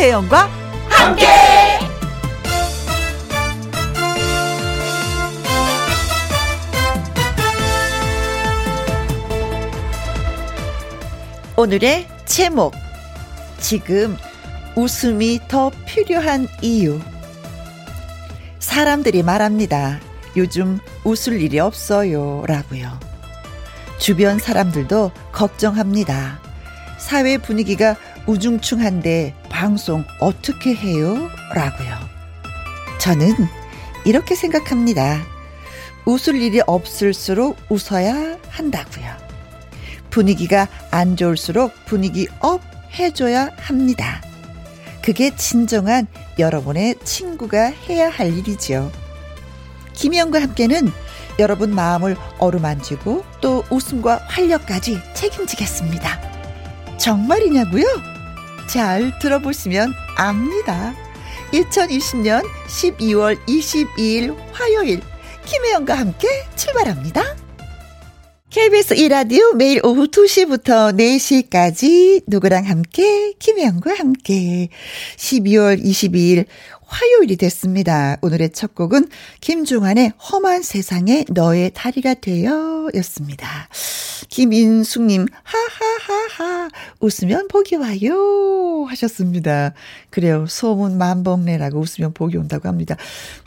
김혜영과 함께. 오늘의 제목 지금 웃음이 더 필요한 이유 사람들이 말합니다. 요즘 웃을 일이 없어요. 라고요. 주변 사람들도 걱정합니다. 사회 분위기가 우중충한데 방송 어떻게 해요? 라고요. 저는 이렇게 생각합니다. 웃을 일이 없을수록 웃어야 한다고요. 분위기가 안 좋을수록 분위기 up 해줘야 합니다. 그게 진정한 여러분의 친구가 해야 할 일이지요. 김혜영과 함께는 여러분 마음을 어루만지고 또 웃음과 활력까지 책임지겠습니다. 정말이냐고요? 잘 들어보시면 압니다. 2020년 12월 22일 화요일 김혜영과 함께 출발합니다. KBS 1라디오 매일 오후 2시부터 4시까지 누구랑 함께 김혜영과 함께 12월 22일 화요일이 됐습니다. 오늘의 첫 곡은 김종환의 험한 세상에 너의 다리가 되어 였습니다. 김인숙님, 하하하하, 웃으면 복이 와요. 하셨습니다. 그래요. 소문 만복내라고 웃으면 복이 온다고 합니다.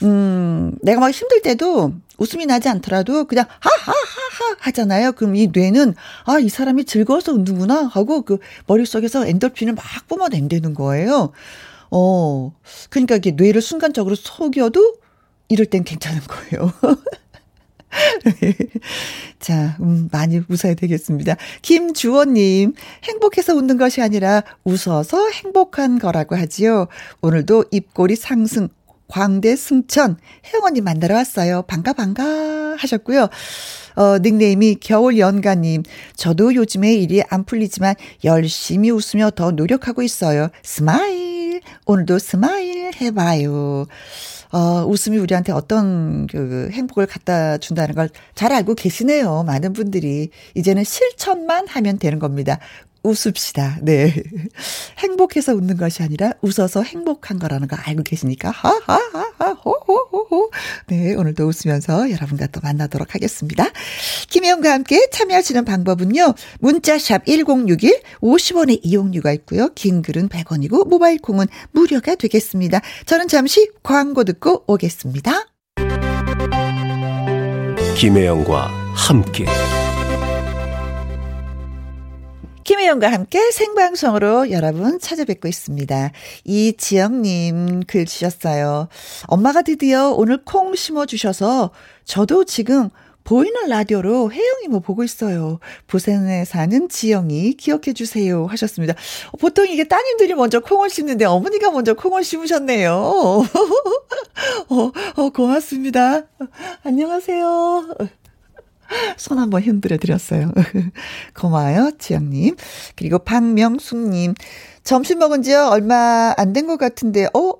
음, 내가 막 힘들 때도 웃음이 나지 않더라도 그냥 하하하하 하잖아요. 그럼 이 뇌는 아, 이 사람이 즐거워서 웃는구나 하고 그 머릿속에서 엔돌핀을 막 뿜어낸다는 거예요. 어, 그러니까 이게 뇌를 순간적으로 속여도 이럴 땐 괜찮은 거예요. 자, 음, 많이 웃어야 되겠습니다. 김주원님, 행복해서 웃는 것이 아니라 웃어서 행복한 거라고 하지요. 오늘도 입꼬리 상승, 광대 승천, 혜영님 만나러 왔어요. 반가, 반가 하셨고요. 어, 닉네임이 겨울 연가님. 저도 요즘에 일이 안 풀리지만 열심히 웃으며 더 노력하고 있어요. smile. 오늘도 smile 해봐요. 어, 웃음이 우리한테 어떤 그 행복을 갖다 준다는 걸 잘 알고 계시네요. 많은 분들이. 이제는 실천만 하면 되는 겁니다. 웃읍시다. 네. 행복해서 웃는 것이 아니라 웃어서 행복한 거라는 거 알고 계시니까 하하하하 호호호호. 네, 오늘도 웃으면서 여러분과 또 만나도록 하겠습니다. 김혜영과 함께 참여하시는 방법은요. 문자샵 1061 50원의 이용료가 있고요. 긴 글은 100원이고 모바일 콩은 무료가 되겠습니다. 저는 잠시 광고 듣고 오겠습니다. 김혜영과 함께 김혜영과 함께 생방송으로 여러분 찾아뵙고 있습니다. 이지영님 글 주셨어요. 엄마가 드디어 오늘 콩 심어주셔서 저도 지금 보이는 라디오로 혜영이 뭐 보고 있어요. 부산에 사는 지영이 기억해 주세요 하셨습니다. 보통 이게 따님들이 먼저 콩을 심는데 어머니가 먼저 콩을 심으셨네요. 어, 어, 고맙습니다. 안녕하세요. 손 한번 흔들어 드렸어요. 고마워요, 지영님. 그리고 박명숙님. 점심 먹은 지 얼마 안 된 것 같은데, 어?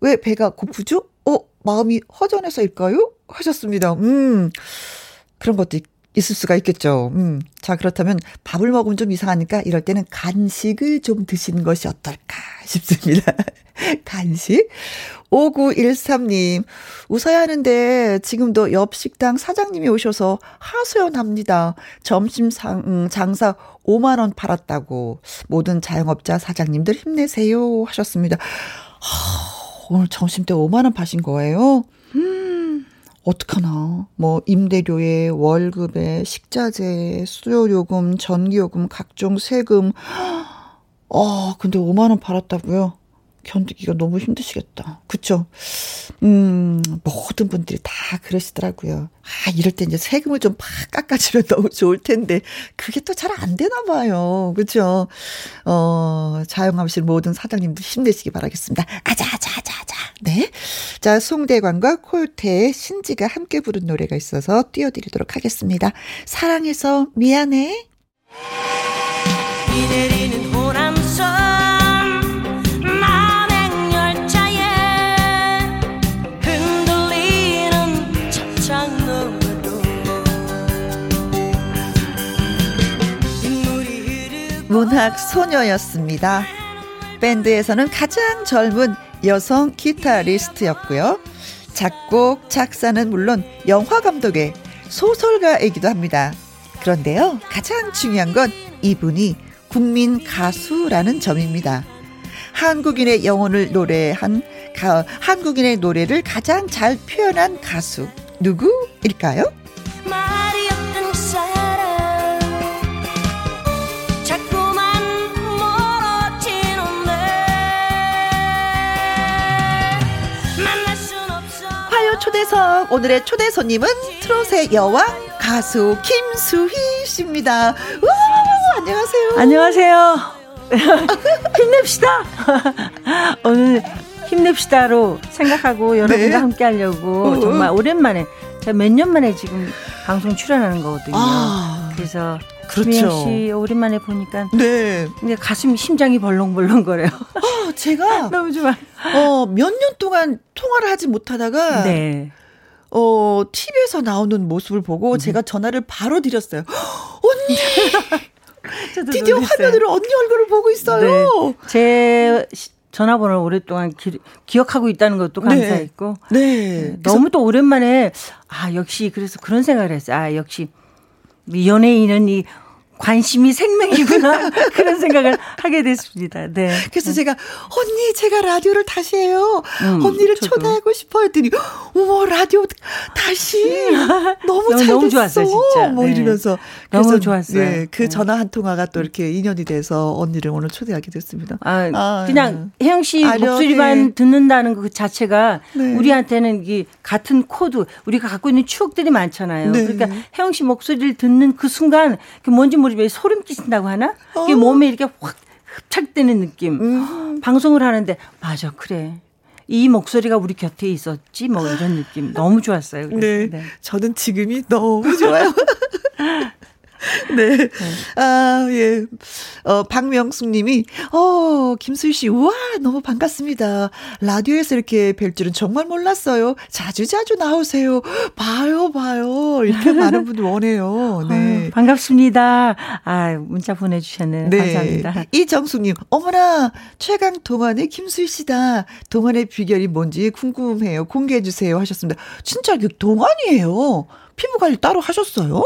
왜 배가 고프죠? 어? 마음이 허전해서일까요? 하셨습니다. 음, 그런 것도 있을 수가 있겠죠. 음. 자, 그렇다면 밥을 먹으면 좀 이상하니까 이럴 때는 간식을 좀 드시는 것이 어떨까 싶습니다. 간식. 5913님, 웃어야 하는데 지금도 옆 식당 사장님이 오셔서 하소연합니다. 점심 상, 음, 장사 5만원 팔았다고. 모든 자영업자 사장님들 힘내세요. 하셨습니다. 하, 오늘 점심 때 5만원 파신 거예요? 음, 어떡하나. 뭐, 임대료에, 월급에, 식자재, 수요요금, 전기요금, 각종 세금. 어, 근데 5만원 팔았다고요? 견디기가 너무 힘드시겠다. 그쵸? 음, 모든 분들이 다 그러시더라고요. 아, 이럴 때 이제 세금을 좀 팍 깎아주면 너무 좋을 텐데, 그게 또 잘 안 되나 봐요. 그쵸? 어, 자영업실 모든 사장님들 힘내시기 바라겠습니다. 아자, 아자, 아자, 아자. 네. 자, 송대관과 콜테의 신지가 함께 부른 노래가 있어서 띄워드리도록 하겠습니다. 사랑해서 미안해. 문학 소녀였습니다. 밴드에서는 가장 젊은 여성 기타리스트였고요. 작곡, 작사는 물론 영화 감독의 소설가이기도 합니다. 그런데요, 가장 중요한 건 이분이 국민 가수라는 점입니다. 한국인의 영혼을 노래한 가, 한국인의 노래를 가장 잘 표현한 가수 누구일까요? 초대석 오늘의 초대 손님은 트롯의 여왕 가수 김수희 씨입니다. 우, 안녕하세요. 안녕하세요. 힘냅시다. 오늘 힘냅시다로 생각하고 여러분과 네. 함께 하려고 어. 정말 오랜만에 제가 몇 년 만에 지금 방송 출연하는 거거든요. 아. 그래서 그렇죠. 씨 오랜만에 보니까 네. 근데 가슴 심장이 벌렁벌렁거려요. 어, 제가 너무 좋아. 어, 몇 년 동안 통화를 하지 못하다가 네. 어, TV에서 나오는 모습을 보고 음. 제가 전화를 바로 드렸어요. 언니! 드디어 놀랐어요. 화면으로 언니 얼굴을 보고 있어요. 네. 제 전화번호를 오랫동안 기, 억하고 있다는 것도 네. 감사했고. 네. 네. 너무 또 오랜만에 아 역시 그래서 그런 생각을 했어요. 아 역시 연예인은 이 관심이 생명이구나 그런 생각을 하게 됐습니다. 네. 그래서 제가 언니 제가 라디오를 다시 해요. 음, 언니를 저도. 초대하고 싶어 했더니 어머 라디오 다시 너무 잘 너무 좋았어요 진짜. 뭐 네. 이러면서 너무 좋았어요. 네, 그 네. 전화 한 통화가 또 이렇게 인연이 돼서 언니를 오늘 초대하게 됐습니다. 아, 아 그냥 혜영 씨 목소리만 듣는다는 그 자체가 네. 우리한테는 이 같은 코드 우리가 갖고 있는 추억들이 많잖아요. 네. 그러니까 혜영 씨 목소리를 듣는 그 순간 그 뭔지 모르 왜 소름 끼친다고 하나? 이게 어. 몸에 이렇게 확 흡착되는 느낌. 음. 방송을 하는데 맞아 그래. 이 목소리가 우리 곁에 있었지 뭐 이런 느낌 너무 좋았어요. 네, 네, 저는 지금이 너무 좋아요. 네. 네. 아, 예. 어, 박명숙 님이, 어, 김수희 씨, 우와, 너무 반갑습니다. 라디오에서 이렇게 뵐 줄은 정말 몰랐어요. 자주자주 나오세요. 봐요, 봐요. 이렇게 많은 분들 원해요. 네. 어, 반갑습니다. 아, 문자 보내주셨네. 네. 감사합니다. 이정숙 님, 어머나, 최강 동안의 김수희 씨다. 동안의 비결이 뭔지 궁금해요. 공개해주세요. 하셨습니다. 진짜 그 동안이에요. 피부 관리 따로 하셨어요?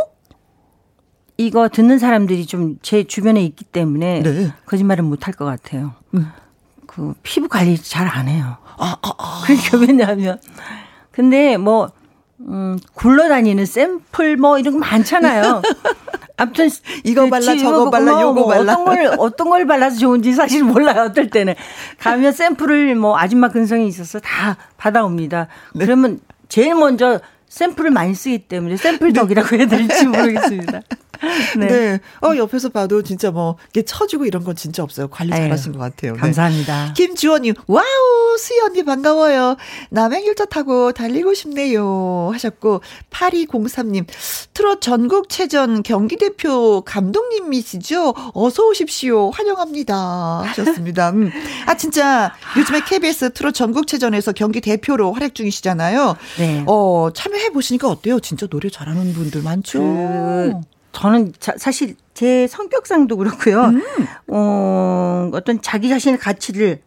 이거 듣는 사람들이 좀 제 주변에 있기 때문에 네. 거짓말은 못 할 것 같아요. 음. 그 피부 관리 잘 안 해요. 아, 아, 아. 그러니까 왜냐하면 근데 뭐 음, 굴러다니는 샘플 뭐 이런 거 많잖아요. 아무튼 이거 발라 저거 발라 뭐, 요거 뭐 발라 어떤 걸 어떤 걸 발라서 좋은지 사실 몰라요. 어떨 때는 가면 샘플을 뭐 아줌마 근성이 있어서 다 받아옵니다. 네. 그러면 제일 먼저 샘플을 많이 쓰기 때문에 샘플 덕이라고 해야 될지 모르겠습니다. 네. 네. 어, 옆에서 봐도 진짜 뭐, 이게 처지고 이런 건 진짜 없어요. 관리 잘 하신 것 같아요. 네. 감사합니다. 김주원님, 와우, 수희 언니 반가워요. 남행일자 타고 달리고 싶네요. 하셨고, 8203님, 트롯 전국체전 경기대표 감독님이시죠? 어서 오십시오. 환영합니다. 하셨습니다. 음. 아, 진짜, 요즘에 KBS 트롯 전국체전에서 경기대표로 활약 중이시잖아요. 네. 어, 참여해 보시니까 어때요? 진짜 노래 잘하는 분들 많죠? 그... 저는 자, 사실 제 성격상도 그렇고요. 음. 어, 어떤 자기 자신의 가치를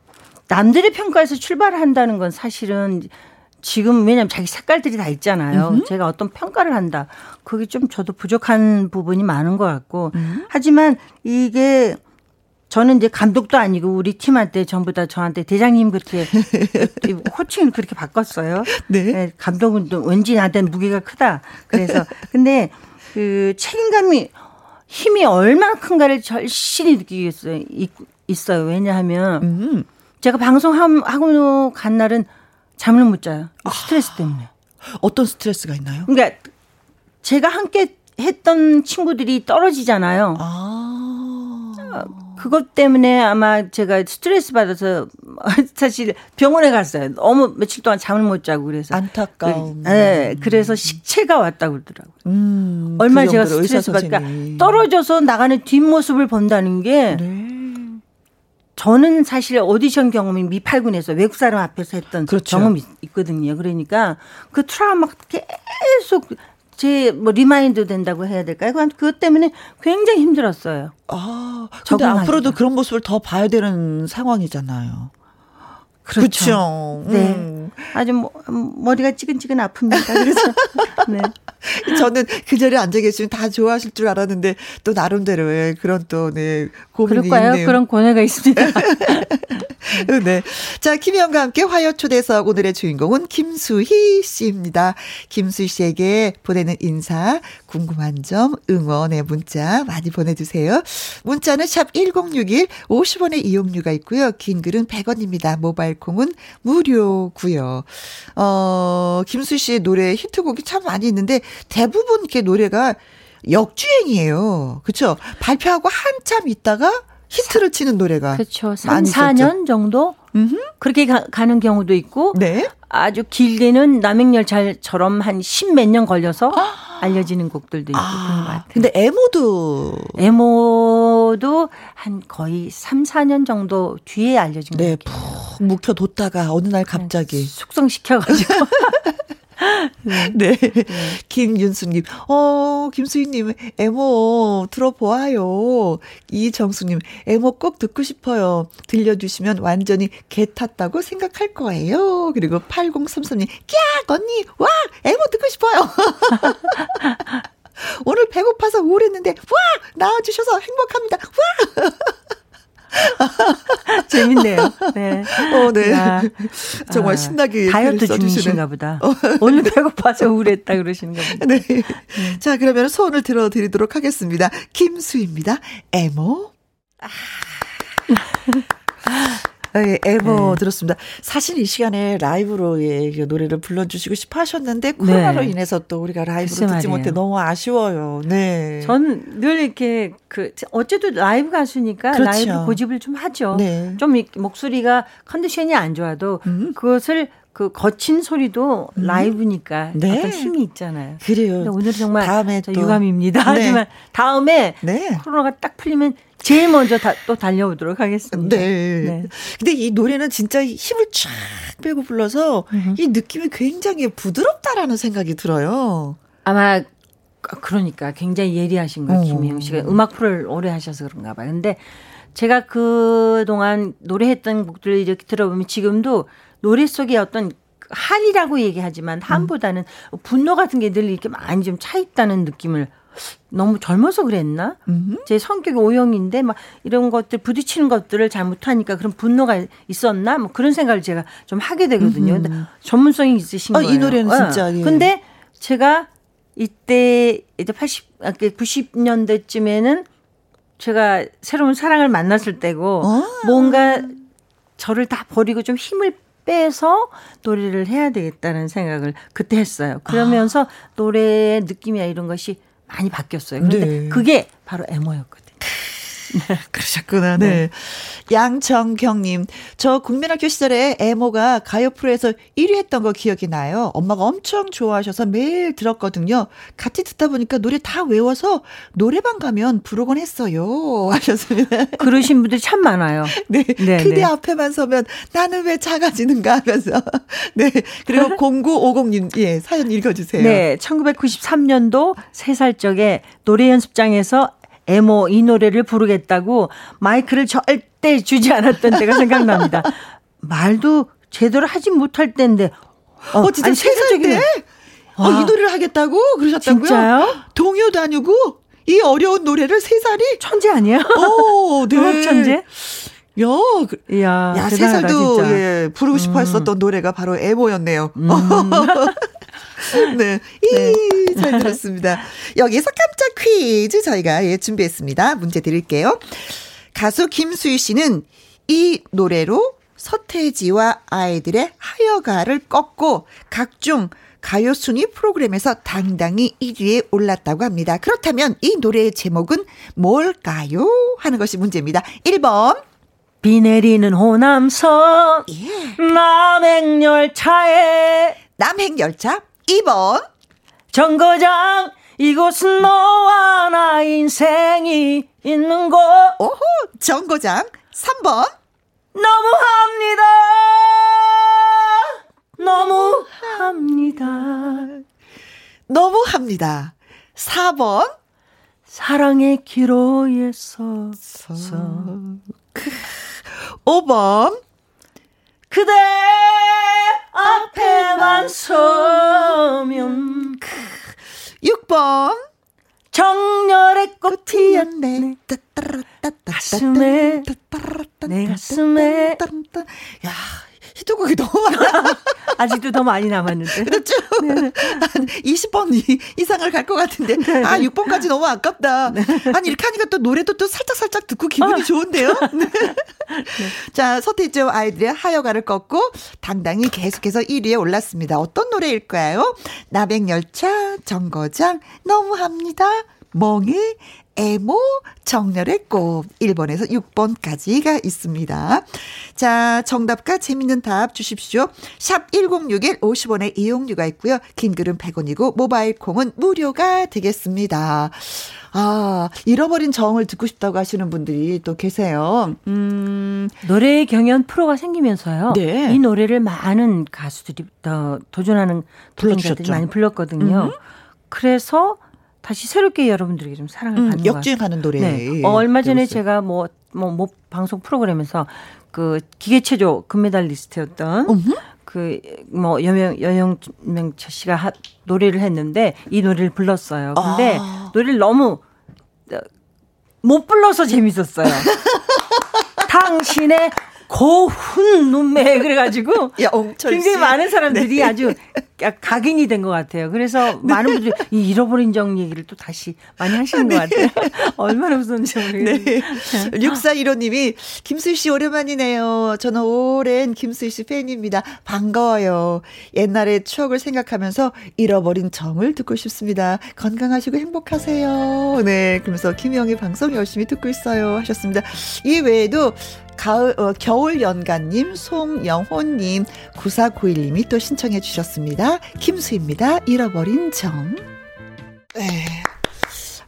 남들의 평가에서 출발을 한다는 건 사실은 지금 왜냐면 자기 색깔들이 다 있잖아요. 음 제가 어떤 평가를 한다. 그게 좀 저도 부족한 부분이 많은 것 같고. 음. 하지만 이게 저는 이제 감독도 아니고 우리 팀한테 전부 다 저한테 대장님 그렇게 호칭을 그렇게 바꿨어요. 네. 네 감독은 또 왠지 나한테는 무게가 크다. 그래서 근데 그 책임감이 힘이 얼마나 큰가를 절실히 느끼겠어요. 있어요. 왜냐하면 음. 제가 방송하고 간 날은 잠을 못 자요. 아. 스트레스 때문에. 어떤 스트레스가 있나요? 그러니까 제가 함께 했던 친구들이 떨어지잖아요. 아. 그것 때문에 아마 제가 스트레스 받아서 사실 병원에 갔어요. 너무 며칠 동안 잠을 못 자고 그래서 안타까움. 그, 네, 그래서 식체가 왔다고 그러더라고요. 음, 얼마나 그 제가 스트레스 받을까 떨어져서 나가는 뒷모습을 본다는 게 네. 저는 사실 오디션 경험이 미팔군에서 외국 사람 앞에서 했던 그렇죠. 경험이 있거든요. 그러니까 그 트라우마가 계속 제 뭐 remind 된다고 해야 될까요? 그것 때문에 굉장히 힘들었어요. 아, 근데 앞으로도 그런 모습을 더 봐야 되는 상황이잖아요. 그렇죠. 네. 음. 아주 뭐, 머리가 찌근찌근 아픕니다. 그래서 네. 저는 그 자리에 앉아 계시면 다 좋아하실 줄 알았는데 또 나름대로의 그런 또 네, 고민이 그럴까요? 있네요. 그런 고뇌가 있습니다. 네. 자, 김희영과 함께 화요 초대석 오늘의 주인공은 김수희 씨입니다. 김수희 씨에게 보내는 인사, 궁금한 점, 응원의 문자 많이 보내주세요. 문자는 샵 1061, 50원의 이용료가 있고요. 긴 글은 100원입니다. 모바일 콩은 무료고요. 어, 김수희 씨의 노래 히트곡이 참 많이 있는데 대부분 이렇게 노래가 역주행이에요. 그렇죠? 발표하고 한참 있다가 히트를 치는 노래가 그렇죠. 3, 4년 정도 음흠. 그렇게 가, 는 경우도 있고 네. 아주 길게는 남행열차처럼 한 십 몇 년 걸려서 아. 알려지는 곡들도 있고 아. 그런 것 같아요. 근데 에모도 에모도 한 거의 3, 4년 정도 뒤에 알려진 네, 것 같아요. 푹 묵혀뒀다가 어느 날 갑자기 숙성시켜 가지고 네. 네. 네. 김윤수님, 어, 김수희님, 에모 들어보아요. 이정수님, 에모 꼭 듣고 싶어요. 들려주시면 완전히 개 탔다고 생각할 거예요. 그리고 8033님, 꺄! 언니, 와! 에모 듣고 싶어요. 오늘 배고파서 우울했는데, 와! 나와주셔서 행복합니다. 와! 재밌네요. 네. 어, 네. 야, 정말 아, 신나게 다이어트 중이신가 보다. 어. 오늘 배고파서 우울했다 그러시는 겁니다. 네. 네. 자, 그러면 소원을 들어드리도록 하겠습니다. 김수입니다. 에모. 아. 예, 에버 네. 들었습니다. 사실 이 시간에 라이브로 예, 노래를 불러주시고 싶어 하셨는데 코로나로 네. 인해서 또 우리가 라이브로 듣지 못해 너무 아쉬워요. 네. 저는 늘 이렇게 그 어쨌든 라이브 가수니까 그렇죠. 라이브 고집을 좀 하죠. 네. 좀 목소리가 컨디션이 안 좋아도 음. 그것을 그 거친 소리도 음. 라이브니까 네. 어떤 힘이 있잖아요. 그래요. 오늘 정말 다음에 또. 유감입니다. 네. 하지만 다음에 네. 코로나가 딱 풀리면 제일 먼저 다, 또 달려오도록 하겠습니다. 네. 네. 근데 이 노래는 진짜 힘을 쫙 빼고 불러서 음흠. 이 느낌이 굉장히 부드럽다라는 생각이 들어요. 아마 그러니까 굉장히 예리하신 거예요. 어. 김혜영 씨가 음악 프로를 오래 하셔서 그런가 봐요. 근데 제가 그동안 노래했던 곡들을 이렇게 들어보면 지금도 노래 속에 어떤 한이라고 얘기하지만 한보다는 음. 분노 같은 게 늘 이렇게 많이 좀 차 있다는 느낌을 너무 젊어서 그랬나? 음흠. 제 성격이 O형인데 막 이런 것들 부딪히는 것들을 잘 못하니까 그런 분노가 있었나? 뭐 그런 생각을 제가 좀 하게 되거든요. 근데 전문성이 있으신 어, 거예요. 이 노래는 진짜. 예. 근데 제가 이때 이제 80, 90년대쯤에는 아, 제가 새로운 사랑을 만났을 때고 어. 뭔가 저를 다 버리고 좀 힘을 빼서 노래를 해야 되겠다는 생각을 그때 했어요. 그러면서 아. 노래의 느낌이나 이런 것이 많이 바뀌었어요. 그런데 네. 그게 바로 에모였거든요. 그러셨구나. 네. 네. 양정경님, 저 국민학교 시절에 애모가 가요 프로에서 1위 했던 거 기억이 나요. 엄마가 엄청 좋아하셔서 매일 들었거든요. 같이 듣다 보니까 노래 다 외워서 노래방 가면 부르곤 했어요. 하셨습니다. 그러신 분들이 참 많아요. 네. 네 그대 네. 앞에만 서면 나는 왜 작아지는가 하면서. 네. 그리고 0950님, 예, 사연 읽어주세요. 네. 1993년도 3살 적에 노래 연습장에서 에모 이 노래를 부르겠다고 마이크를 절대 주지 않았던 때가 생각납니다. 말도 제대로 하지 못할 때인데. 어, 어 진짜 세살 때? 어, 이 노래를 하겠다고 그러셨다고요? 진짜요? 동요도 아니고 이 어려운 노래를 세 살이 천재 아니야? 오, 네. 음악 천재? 야, 그, 야, 야, 세 살도 예, 부르고 싶어 했었던 음. 노래가 바로 에모였네요. 음. 네. 이, 네. 잘 들었습니다. 여기서 깜짝 퀴즈 저희가 예, 준비했습니다. 문제 드릴게요. 가수 김수희 씨는 이 노래로 서태지와 아이들의 하여가를 꺾고 각종 가요 순위 프로그램에서 당당히 1위에 올랐다고 합니다. 그렇다면 이 노래의 제목은 뭘까요? 하는 것이 문제입니다. 1번. 비 내리는 호남선 예. 남행열차에 남행열차 2번. 정거장, 이곳은 너와 나 인생이 있는 곳. 오호, 정거장. 3번. 너무합니다. 너무합니다. 너무합니다. 합니다. 4번. 사랑의 기로에 서서. 5번. 그대 앞에만 서면. 6번. 정열의 꽃이었네. 가슴에, 내 가슴에. 야, 히트곡이 너무 많아. 아직도 더 많이 남았는데. 그렇죠. 네. 한 20번 이상을 갈 것 같은데. 네. 아, 6번까지 너무 아깝다. 네. 아니, 이렇게 하니까 또 노래도 또 살짝살짝 듣고 기분이 어. 좋은데요? 네. 네. 자, 서태지와 아이들의 하여가를 꺾고 당당히 계속해서 1위에 올랐습니다. 어떤 노래일까요? 나백열차, 정거장, 너무합니다. 멍이, 에모 정렬의 꽃 1번에서 6번까지가 있습니다. 자, 정답과 재밌는 답 주십시오. 샵 1061 50원의 이용료가 있고요. 긴 글은 100원이고 모바일 콩은 무료가 되겠습니다. 아, 잃어버린 정을 듣고 싶다고 하시는 분들이 또 계세요. 음. 노래 경연 프로가 생기면서요. 네. 이 노래를 많은 가수들이 더 도전하는 도전자들이 많이 불렀거든요. 음. 그래서 다시 새롭게 여러분들에게 좀 사랑을 음, 받는 역주행하는 노래. 네. 어, 얼마 전에 제가 뭐뭐 뭐, 뭐 방송 프로그램에서 그 기계체조 금메달리스트였던 그뭐 여명 여영명철 씨가 하, 노래를 했는데 이 노래를 불렀어요. 근데 아. 노래를 너무 못 불러서 재밌었어요. 당신의 고훈 눈매 그래가지고 야, 굉장히 많은 사람들이 네. 아주 각인이 된 것 같아요. 그래서 네. 많은 분들이 이 잃어버린 정 얘기를 또 다시 많이 하시는 네. 것 같아요. 얼마나 웃었는지 모르겠네요. 네. 6415님이 김수희 씨 오랜만이네요. 저는 오랜 김수희 씨 팬입니다. 반가워요. 옛날의 추억을 생각하면서 잃어버린 정을 듣고 싶습니다. 건강하시고 행복하세요. 네. 그러면서 김영희 방송 열심히 듣고 있어요. 하셨습니다. 이 외에도 가을, 어, 겨울 연가님, 송영호님, 9491님이 또 신청해 주셨습니다. 김수입니다. 잃어버린 정. 네.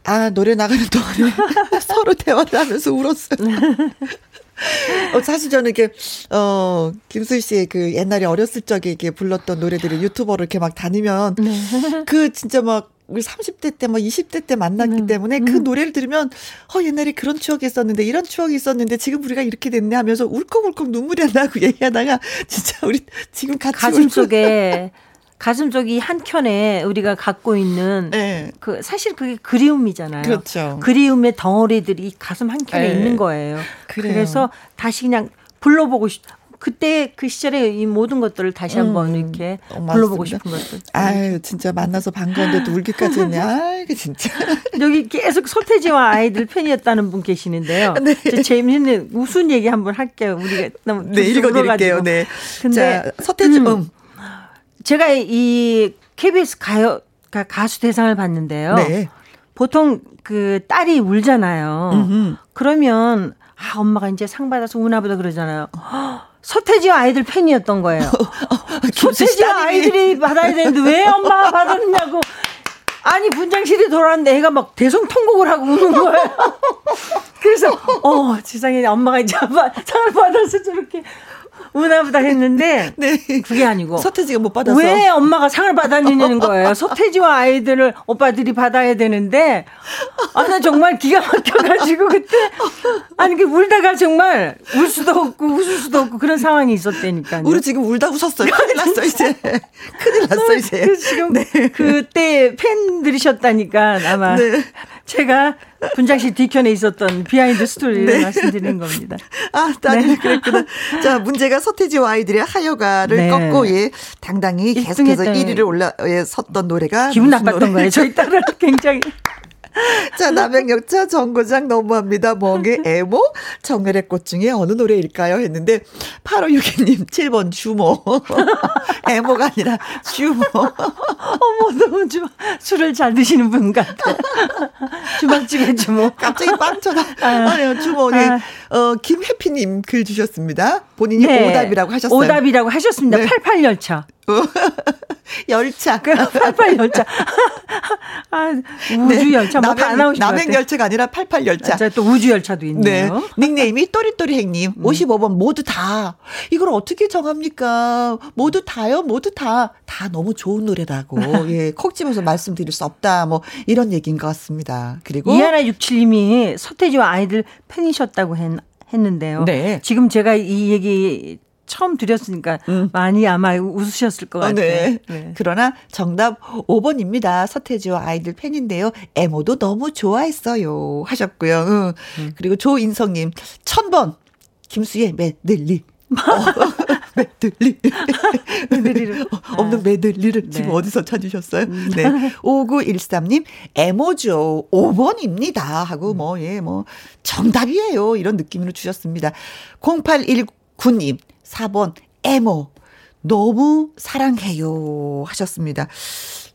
아, 노래 나가는 동안에 서로 대화를 하면서 울었어요. 어, 사실 저는 이렇게, 어, 김수희 씨의 그 옛날에 어렸을 적에 이렇게 불렀던 노래들을 유튜버로 이렇게 막 다니면, 네. 그 진짜 막 우리 30대 때, 뭐 20대 때 만났기 음, 때문에 그 음. 노래를 들으면, 어, 옛날에 그런 추억이 있었는데, 이런 추억이 있었는데, 지금 우리가 이렇게 됐네 하면서 울컥울컥 눈물이 나고 얘기하다가, 진짜 우리 지금 같이 가슴 속에, 가슴 쪽이 한 켠에 우리가 갖고 있는 네. 그 사실 그게 그리움이잖아요. 그렇죠. 그리움의 덩어리들이 가슴 한 켠에 네. 있는 거예요. 그래요. 그래서 다시 그냥 불러보고 싶, 그때 그 시절에 이 모든 것들을 다시 한번 음, 이렇게 불러보고 싶은 것들. 아유, 진짜 만나서 반가운데도 울기까지 했네. 아이고, 진짜. 여기 계속 서태지와 아이들 팬이었다는 분 계시는데요. 네. 재미있는 웃은 얘기 한번 할게요. 우리가 너무 네, 읽어드릴게요. 네. 근데 자, 서태지, 음, 음. 제가 이 KBS 가요, 가수 대상을 봤는데요. 네. 보통 그 딸이 울잖아요. 음흠. 그러면 아, 엄마가 이제 상 받아서 우나 보다 그러잖아요. 서태지와 아이들 팬이었던 거예요. 서태지와 아이들이 받아야 되는데 왜 엄마가 받았냐고. 아니 분장실에 돌아왔는데 애가 막 대성통곡을 하고 우는 거예요. 그래서 어 세상에 엄마가 이제 상을 받아서 저렇게 우나보다 했는데 네. 그게 아니고 서태지가 못 받아서 왜 엄마가 상을 받았느냐는 거예요. 서태지와 아이들을 오빠들이 받아야 되는데 아 나 정말 기가 막혀가지고 그때 아니 그 울다가 정말 울 수도 없고 웃을 수도 없고 그런 상황이 있었다니까요. 우리 지금 울다 웃었어요. 큰일 났어 이제 큰일 났어 이제. 그 지금 네. 그때 팬들이셨다니까 아마 네. 제가 분장실 뒤편에 있었던 behind story를 네. 말씀드리는 겁니다. 아, 따님 네. 그랬구나. 자, 문제가 서태지와 아이들의 하여가를 네. 꺾고 예, 당당히 계속해서 1위를 올라 예, 섰던 노래가 기분 나빴던 노래? 거예요. 저희 딸은 굉장히 자, 남행열차 정거장 너무합니다. 멍의 애모 정열의 꽃 중에 어느 노래일까요? 했는데 8562님 7번 주모. 애모가 아니라 주모. 어머 너무 좋아. 술을 잘 드시는 분 같아. 주막집의 주모. 갑자기 빵 쳐다. 아니요, 주모님. 아. 어, 김혜피님 글 주셨습니다. 본인이 네. 오답이라고 하셨어요. 오답이라고 하셨습니다. 네. 88열차. 열차. 그 88열차. 아, 우주 열차 네. 뭐다 나오신 남행 열차가 아니라 88 열차. 아, 또 우주 열차도 있네요. 네. 닉네임이 또리또리행님 음. 55번 모두 다. 이걸 어떻게 정합니까? 모두 다요, 모두 다. 다 너무 좋은 노래라고. 예, 콕 집어서 말씀드릴 수 없다. 뭐 이런 얘기인 것 같습니다. 그리고 이하나 67님이 서태지와 아이들 팬이셨다고 했, 했는데요. 네. 지금 제가 이 얘기 처음 드렸으니까 음. 많이 아마 웃으셨을 것 어, 같아요. 네. 네. 그러나 정답 5번입니다. 서태지와 아이들 팬인데요. 에모도 너무 좋아했어요. 하셨고요. 응. 음. 그리고 조인성님 1000번 김수의 메들리. 어, 메들리. 메들리를. 어, 없는 메들리를 네. 지금 어디서 찾으셨어요? 음. 네. 5913님, 에모죠. 5번입니다. 하고, 뭐, 예, 뭐, 정답이에요. 이런 느낌으로 주셨습니다. 0819님, 4번 에모 너무 사랑해요 하셨습니다.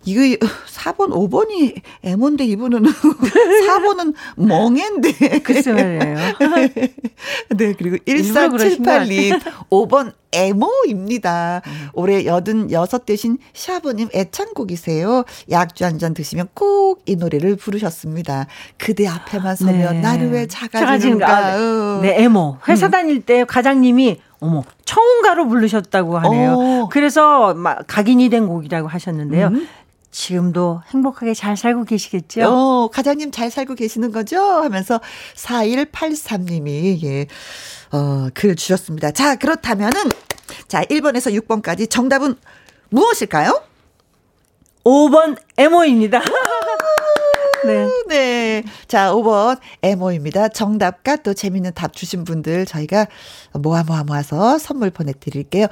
이거 4번, 5번이 에모인데 이분은 4번은 멍인데. 글쎄 말이에요. 네, 그리고 1478님 5번 에모입니다. 음. 올해 86 대신 시아버님 애창곡이세요. 약주 한 잔 드시면 꼭 이 노래를 부르셨습니다. 그대 앞에만 서면 네. 나를 왜 작아지는가. 네. 네, 에모. 회사 음. 다닐 때 과장님이 어머, 청가로 부르셨다고 하네요. 오. 그래서 막 각인이 된 곡이라고 하셨는데요. 음. 지금도 행복하게 잘 살고 계시겠죠? 어, 과장님 잘 살고 계시는 거죠? 하면서 4183님이, 예, 어, 글 주셨습니다. 자, 그렇다면은, 자, 1번에서 6번까지 정답은 무엇일까요? 5번 에모입니다. 네. 네. 자, 5번 에모입니다. 정답과 또 재밌는 답 주신 분들 저희가 모아 모아 모아서 선물 보내드릴게요.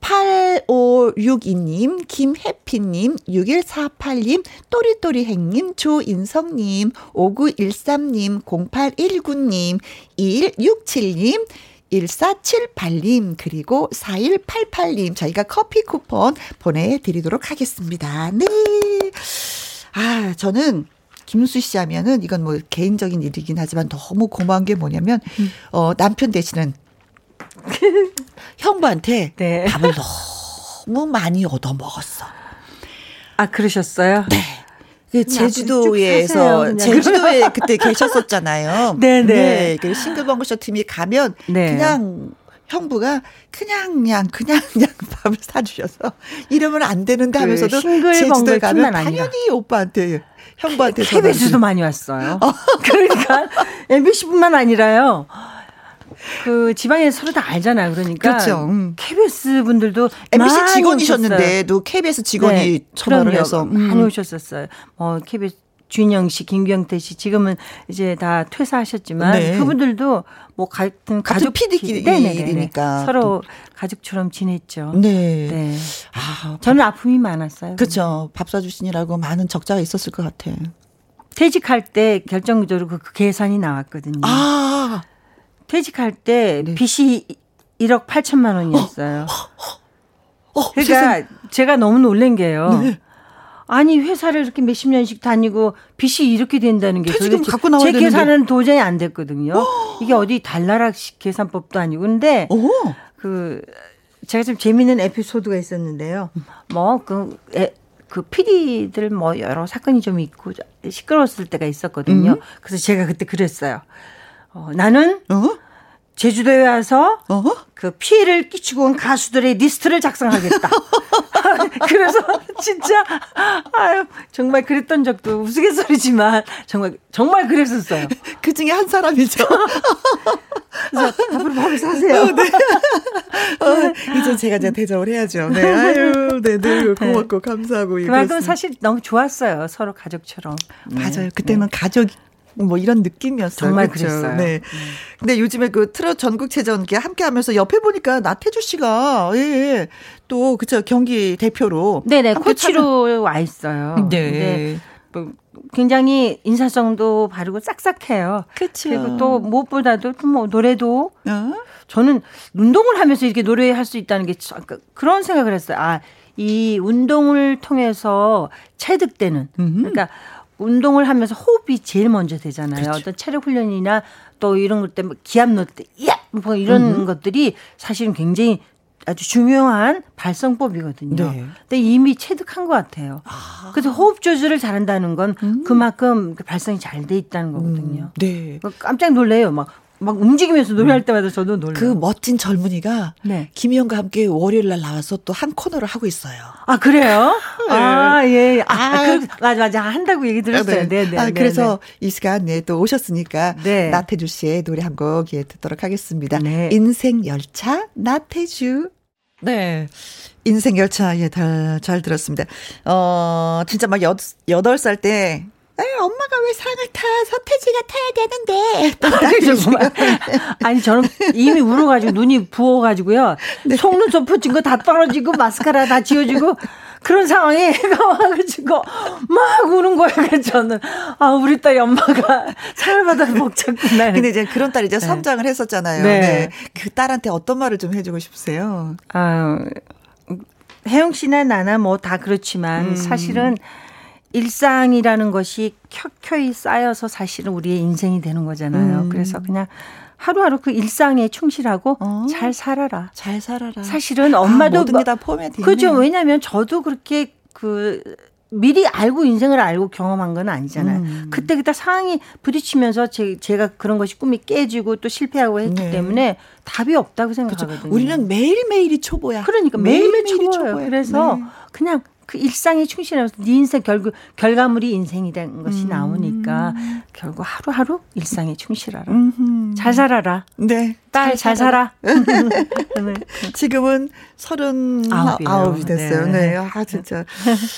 8562님, 김혜피님, 6148님, 또리또리행님, 조인성님, 5913님, 0819님, 2167님, 1478님, 그리고 4188님, 저희가 커피 쿠폰 보내드리도록 하겠습니다. 네. 아, 저는 김수 씨 하면은 이건 뭐 개인적인 일이긴 하지만 너무 고마운 게 뭐냐면, 음. 어, 남편 대신은 형부한테 네. 밥을 너무 많이 얻어 먹었어. 아, 그러셨어요? 네. 그 제주도에서 제주도에 그때 계셨었잖아요. 네네. 네. 그 싱글벙글쇼 팀이 가면 네. 그냥 형부가 그냥 그냥 그냥 그냥 밥을 사주셔서 이러면 안 되는데 그 하면서도 그 제주도에 가면 당연히. 오빠한테 형부한테 KBS도 많이 왔어요. 어. 그러니까 MBC뿐만 아니라요. 그 지방에 서로 다 알잖아요. 그러니까 그렇죠. 음. KBS 분들도 MBC 직원이셨는데도 KBS 직원이 네, 전화를 해서 음. 많이 오셨었어요. 뭐 KBS 준영 씨, 김경태 씨 지금은 이제 다 퇴사하셨지만 네. 그분들도 뭐 같은 가족 피디끼리니까 서로 가족처럼 지냈죠. 네. 네. 아, 저는 아픔이 많았어요. 그렇죠. 밥 사주시느라고 많은 적자가 있었을 것 같아. 퇴직할 때 결정적으로 그, 그 계산이 나왔거든요. 아. 퇴직할 때 네. 빚이 1억 8천만 원이었어요. 어, 어, 그러니까 세상. 제가 너무 놀란 게요. 네. 아니 회사를 이렇게 몇십 년씩 다니고 빚이 이렇게 된다는 게 도대체 갖고 나와야 제 계산은 되는데. 도저히 안 됐거든요. 이게 어디 달나라식 계산법도 아니고 근데 그 제가 좀 재미있는 에피소드가 있었는데요. 뭐그 그 PD들 뭐 여러 사건이 좀 있고 시끄러웠을 때가 있었거든요. 음. 그래서 제가 그때 그랬어요. 어, 나는 어? 제주도에 와서 어허? 그 피해를 끼치고 온 가수들의 리스트를 작성하겠다. 그래서 진짜 아유 정말 그랬던 적도 우스갯소리지만 정말 정말 그랬었어요. 그 중에 한 사람이죠. 그래서 앞으로 밥을 사세요. 어, 네. 어, 이제 제가 이제 대접을 해야죠. 네, 아유, 네, 늘 고맙고 네. 감사하고. 그만큼 사실 너무 좋았어요. 서로 가족처럼. 맞아요. 네. 그때는 네. 가족 뭐 이런 느낌이었어요. 정말? 그랬어요. 네. 음. 근데 요즘에 그 트롯 전국체전 함께 하면서 옆에 보니까 나태주 씨가 예, 예. 또 그쵸 경기 대표로 네네 코치로 참여... 와 있어요. 네. 뭐 굉장히 인사성도 바르고 싹싹해요. 그렇죠. 그리고 또 무엇보다도 뭐 노래도 어? 저는 운동을 하면서 이렇게 노래할 수 있다는 게 그러니까 그런 생각을 했어요. 아, 이 운동을 통해서 체득되는 그러니까 운동을 하면서 호흡이 제일 먼저 되잖아요. 그렇죠. 어떤 체력 훈련이나 또 이런 것 때문에 기압 넣을 때, 야! 뭐 이런 음 것들이 사실은 굉장히 아주 중요한 발성법이거든요. 네. 근데 이미 체득한 것 같아요. 아. 그래서 호흡 조절을 잘한다는 건 음. 그만큼 그 발성이 잘 돼 있다는 거거든요. 음. 네. 깜짝 놀래요. 막 막 움직이면서 노래할 음. 때마다 저도 놀라요. 그 멋진 젊은이가 네. 김희영과 함께 월요일 날 나와서 또 한 코너를 하고 있어요. 아 그래요? 네. 아 예. 아, 아 그, 맞아 맞아 한다고 얘기 들었어요. 네, 네. 네, 아, 그래서 네. 이 시간 네또 오셨으니까 네. 나태주 씨의 노래 한 곡 예, 듣도록 하겠습니다. 네. 인생 열차 나태주. 네. 인생 열차 예, 잘, 잘 들었습니다. 어, 진짜 막 여, 8살 때 엄마가 왜 상을 타? 서태지가 타야 되는데. 아니, 저는 이미 울어가지고 눈이 부어가지고요. 네. 속눈썹 붙인 거 다 떨어지고 마스카라 다 지워지고 그런 상황에 애가 와가지고 막 우는 거예요. 그래서 저는 아 우리 딸이 엄마가 상을 받아서 먹쳤구나. 근데 이제 그런 딸이 이제 네. 성장을 했었잖아요. 네. 네. 그 딸한테 어떤 말을 좀 해주고 싶으세요? 아 혜영 씨나 나나 뭐 다 그렇지만 음. 사실은 일상이라는 것이 켜켜이 쌓여서 사실은 우리의 인생이 되는 거잖아요. 음. 그래서 그냥 하루하루 그 일상에 충실하고 어. 잘 살아라. 잘 살아라. 사실은 엄마도 아, 모든 게 다 포함이 되 그죠. 왜냐하면 저도 그렇게 그 미리 알고 인생을 알고 경험한 건 아니잖아요. 음. 그때 그때 상황이 부딪히면서 제, 제가 그런 것이 꿈이 깨지고 또 실패하고 했기 네. 때문에 답이 없다고 생각하거든요. 그렇죠. 우리는 매일매일이 초보야. 그러니까 매일매일 초보예요. 초보예요. 그래서 네. 그냥 그 일상에 충실하면서 네 인생 결국 결과물이 인생이 된 것이 음. 나오니까 결국 하루하루 일상에 충실하라. 음흠. 잘 살아라. 네. 딸 잘 살아. 지금은 서른 아홉이 됐어요. 네. 네. 아, 진짜.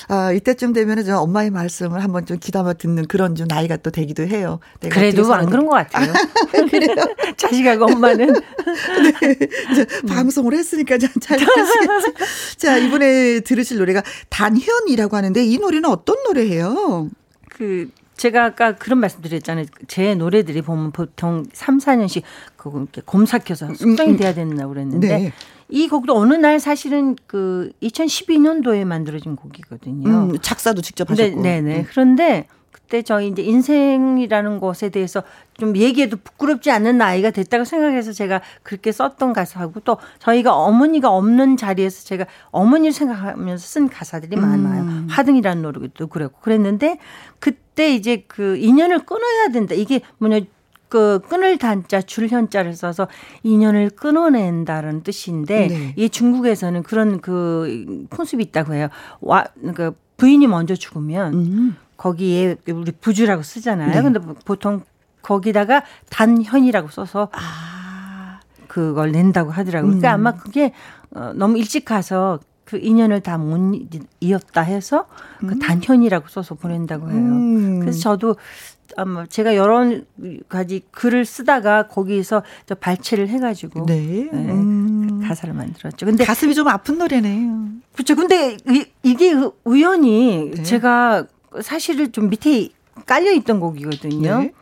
아, 이때쯤 되면은 저 엄마의 말씀을 한번 좀 귀담아 듣는 그런 좀 나이가 또 되기도 해요. 그래도 안 그런 것 같아요. 그래요? 자식하고 엄마는. 네. 방송을 했으니까 잘 들으시겠죠. 자, 이번에 들으실 노래가 단현이라고 하는데 이 노래는 어떤 노래예요? 그 제가 아까 그런 말씀 드렸잖아요. 제 노래들이 보면 보통 3, 4년씩 그거 이렇게 곰삭혀서 숙성이 음, 음. 돼야 된다고 그랬는데 네. 이 곡도 어느 날 사실은 그 2012년도에 만들어진 곡이거든요. 음, 작사도 직접 하셨고. 네, 네. 네. 그런데 그 때 저희 이제 인생이라는 것에 대해서 좀 얘기해도 부끄럽지 않는 나이가 됐다고 생각해서 제가 그렇게 썼던 가사하고 또 저희가 어머니가 없는 자리에서 제가 어머니를 생각하면서 쓴 가사들이 음. 많아요. 화등이라는 노래도 그랬고 그랬는데 그때 이제 그 인연을 끊어야 된다. 이게 뭐냐 그 끊을 단자 줄현자를 써서 인연을 끊어낸다는 뜻인데 네. 이 중국에서는 그런 그 풍습이 있다고 해요. 와 그 부인이 먼저 죽으면 음. 거기에 우리 부주라고 쓰잖아요. 네. 근데 보통 거기다가 단현이라고 써서 아. 그걸 낸다고 하더라고요. 그러니까 음. 아마 그게 어, 너무 일찍 가서 그 인연을 다 못 이었다 해서 그 음. 단현이라고 써서 보낸다고 해요. 음. 그래서 저도 아마 제가 여러 가지 글을 쓰다가 거기서 저 발췌를 해가지고 네. 네. 음. 가사를 만들었죠. 근데 가슴이 좀 아픈 노래네요. 그렇죠. 근데 이, 이게 우연히 네. 제가 사실은 좀 밑에 깔려 있던 곡이거든요. 네.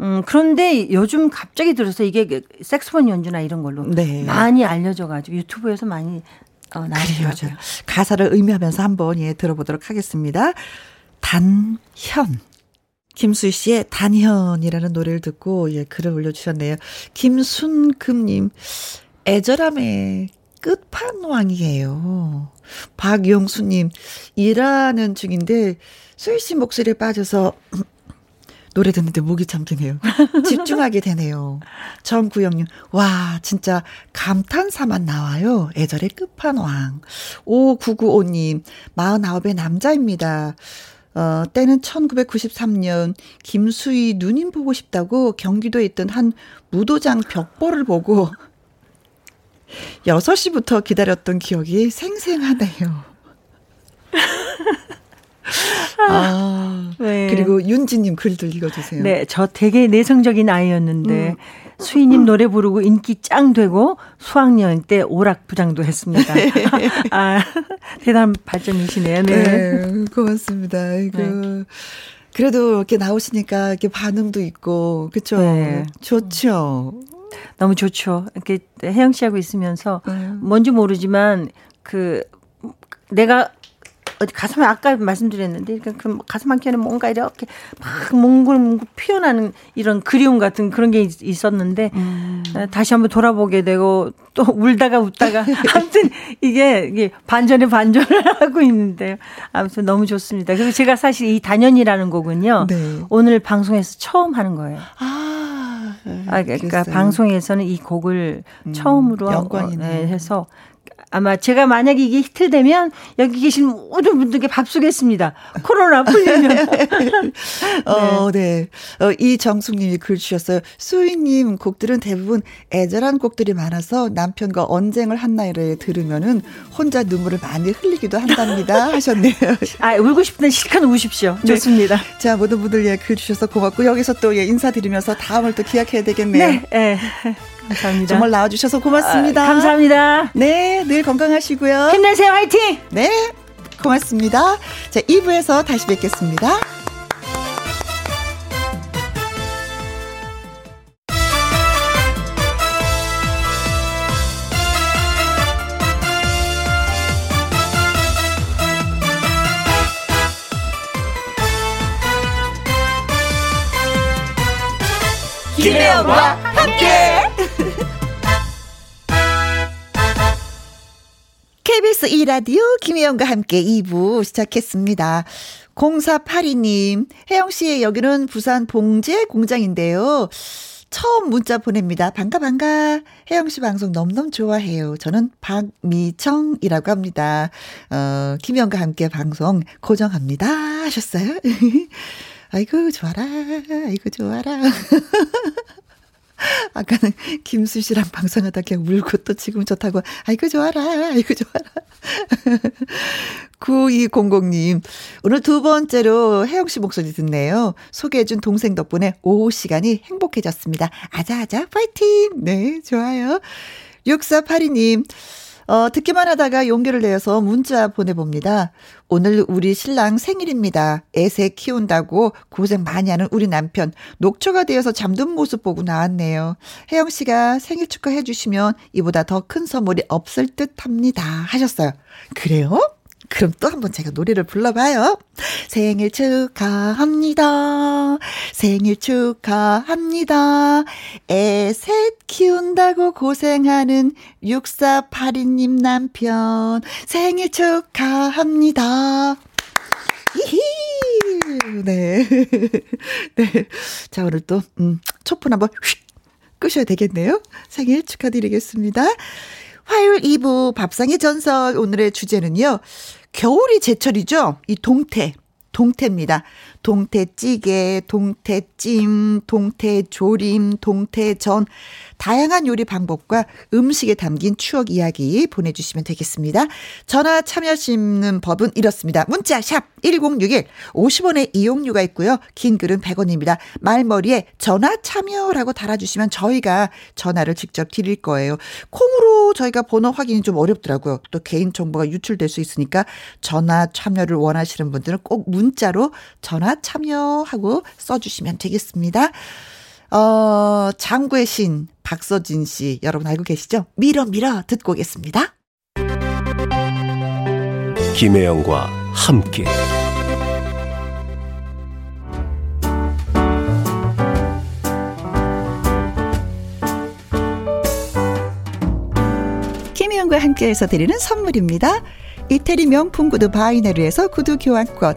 음, 그런데 요즘 갑자기 들어서 이게 색스폰 연주나 이런 걸로 네. 많이 알려져가지고 유튜브에서 많이 어, 나오죠. 가사를 의미하면서 한번 예 들어보도록 하겠습니다. 단현. 김수희 씨의 단현이라는 노래를 듣고 예 글을 올려주셨네요. 김순금님 애절함의 끝판왕이에요. 박용수님 일하는 중인데 수희 씨 목소리에 빠져서 노래 듣는데 목이 잠기네요. 집중하게 되네요. 정구영님, 와, 진짜 감탄사만 나와요. 애절의 끝판왕. 5995님, 49의 남자입니다. 어, 때는 1993년 김수희 누님 보고 싶다고 경기도에 있던 한 무도장 벽보를 보고 6시부터 기다렸던 기억이 생생하네요. 아, 네. 그리고 윤지님 글도 읽어주세요. 네, 저 되게 내성적인 아이였는데 음. 수희님 노래 부르고 인기 짱 되고 수학여행 때 오락부장도 했습니다. 아, 대단한 발전이시네요. 네. 네 고맙습니다. 이거. 네. 그래도 이렇게 나오시니까 이렇게 반응도 있고, 그쵸? 네. 좋죠. 너무 좋죠. 이렇게 혜영 씨하고 있으면서 네. 뭔지 모르지만 그 내가 어디 가슴 아까 말씀드렸는데 그러니까 그 가슴 한켠에 뭔가 이렇게 막 몽글몽글 피어나는 이런 그리움 같은 그런 게 있 었는데 음. 어, 다시 한번 돌아보게 되고 또 울다가 웃다가 아무튼 이게 이게 반전에 반전을 하고 있는데요. 아무튼 너무 좋습니다. 그리고 제가 사실 이 단연이라는 곡은요. 네. 오늘 방송에서 처음 하는 거예요. 아, 아 그러니까. 방송에서는 이 곡을 음, 처음으로 영광이네. 어, 해서 아마 제가 만약에 이게 히트되면 여기 계신 모든 분들께 밥 쏘겠습니다. 코로나 풀리면. 어, 네. 어, 이정숙 님이 글 주셨어요. 수희 님 곡들은 대부분 애절한 곡들이 많아서 남편과 언쟁을 한 나이를 들으면은 혼자 눈물을 많이 흘리기도 한답니다. 하셨네요. 아, 울고 싶은 실컷 우십시오. 네. 좋습니다. 자, 모든 분들 예, 글 주셔서 고맙고 여기서 또 예, 인사드리면서 다음을 또 기약해야 되겠네요. 네. 네. 감사합니다. 정말 나와주셔서 고맙습니다. 아, 감사합니다. 네, 늘 건강하시고요. 힘내세요, 화이팅! 네, 고맙습니다. 자, 2부에서 다시 뵙겠습니다. 김혜영과. KBS 2라디오 김혜영과 함께 2부 시작했습니다. 0482님, 혜영씨, 여기는 부산 봉제 공장인데요. 처음 문자 보냅니다. 반가, 반가. 혜영씨 방송 너무너무 좋아해요. 저는 박미청이라고 합니다. 어, 김혜영과 함께 방송 고정합니다. 하셨어요? 아이고, 좋아라. 아이고, 좋아라. 아까는 김수 씨랑 방송하다 그냥 울고 또 지금 좋다고, 아이고, 좋아라. 아이고, 좋아라. 9200님, 오늘 두 번째로 혜영 씨 목소리 듣네요. 소개해준 동생 덕분에 오후 시간이 행복해졌습니다. 아자아자, 파이팅! 네, 좋아요. 6482님, 어, 듣기만 하다가 용기를 내어서 문자 보내봅니다. 오늘 우리 신랑 생일입니다. 애새 키운다고 고생 많이 하는 우리 남편. 녹초가 되어서 잠든 모습 보고 나왔네요. 혜영 씨가 생일 축하해 주시면 이보다 더 큰 선물이 없을 듯 합니다. 하셨어요. 그래요? 그럼 또 한번 제가 노래를 불러봐요. 생일 축하합니다. 생일 축하합니다. 애 셋 키운다고 고생하는 6482님 남편. 생일 축하합니다. 히히. 네. 네. 자, 오늘 또, 음, 촛불 한번 휙 끄셔야 되겠네요. 생일 축하드리겠습니다. 화요일 2부 밥상의 전설 오늘의 주제는요. 겨울이 제철이죠. 이 동태. 동태입니다. 동태찌개, 동태찜, 동태조림, 동태전 다양한 요리 방법과 음식에 담긴 추억 이야기 보내주시면 되겠습니다. 전화 참여하시는 법은 이렇습니다. 문자 샵 1061, 50원의 이용료가 있고요. 긴 글은 100원입니다. 말머리에 전화 참여라고 달아주시면 저희가 전화를 직접 드릴 거예요. 콩으로 저희가 번호 확인이 좀 어렵더라고요. 또 개인정보가 유출될 수 있으니까 전화 참여를 원하시는 분들은 꼭 문자로 전화 참여하고 써주시면 되겠습니다. 어, 장구의 신, 박서진 씨, 여러분 알고 계시죠? 밀어, 밀어, 듣고 오겠습니다. 김혜영과 함께. 김혜영과 함께해서 드리는 선물입니다. 이태리 명품 구두 바이네르에서 구두 교환권,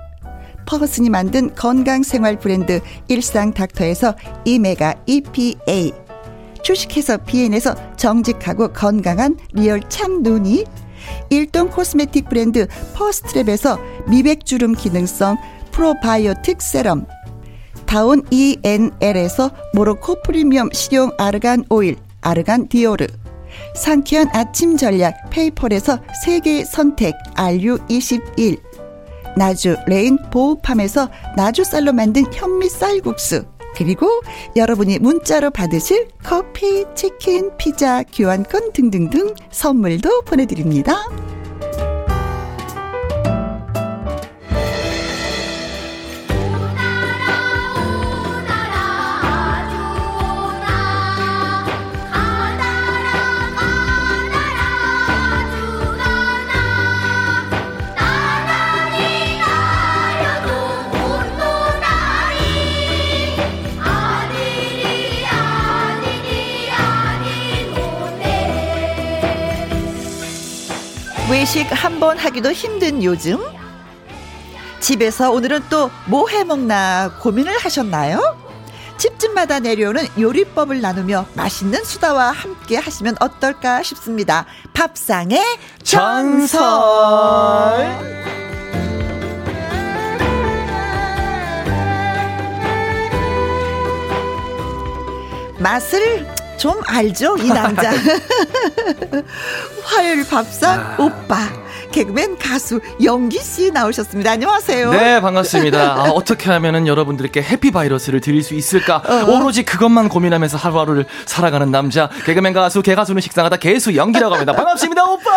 퍼거슨이 만든 건강생활 브랜드 일상닥터에서 오메가 EPA 주식회사 비엔에서 정직하고 건강한 리얼 참눈이 일동 코스메틱 브랜드 퍼스트랩에서 미백주름 기능성 프로바이오틱 세럼 다운 ENL에서 모로코 프리미엄 식용 아르간 오일 아르간 디오르 상쾌한 아침 전략 페이펄에서 세계 선택 RU21 나주 레인 보호팜에서 나주 쌀로 만든 현미 쌀국수 그리고 여러분이 문자로 받으실 커피, 치킨, 피자, 교환권 등등등 선물도 보내드립니다. 외식 한 번 하기도 힘든 요즘 집에서 오늘은 또 뭐 해먹나 고민을 하셨나요? 집집마다 내려오는 요리법을 나누며 맛있는 수다와 함께 하시면 어떨까 싶습니다. 밥상의 전설. 맛을 좀 알죠, 이 남자. 화요일 밥상 아. 오빠. 개그맨 가수 영기 씨 나오셨습니다. 안녕하세요. 네, 반갑습니다. 아, 어떻게 하면은 여러분들께 해피 바이러스를 드릴 수 있을까? 어. 오로지 그것만 고민하면서 하루하루를 살아가는 남자, 개그맨 가수, 개가수는 식상하다 개수 영기라고 합니다. 반갑습니다, 오빠!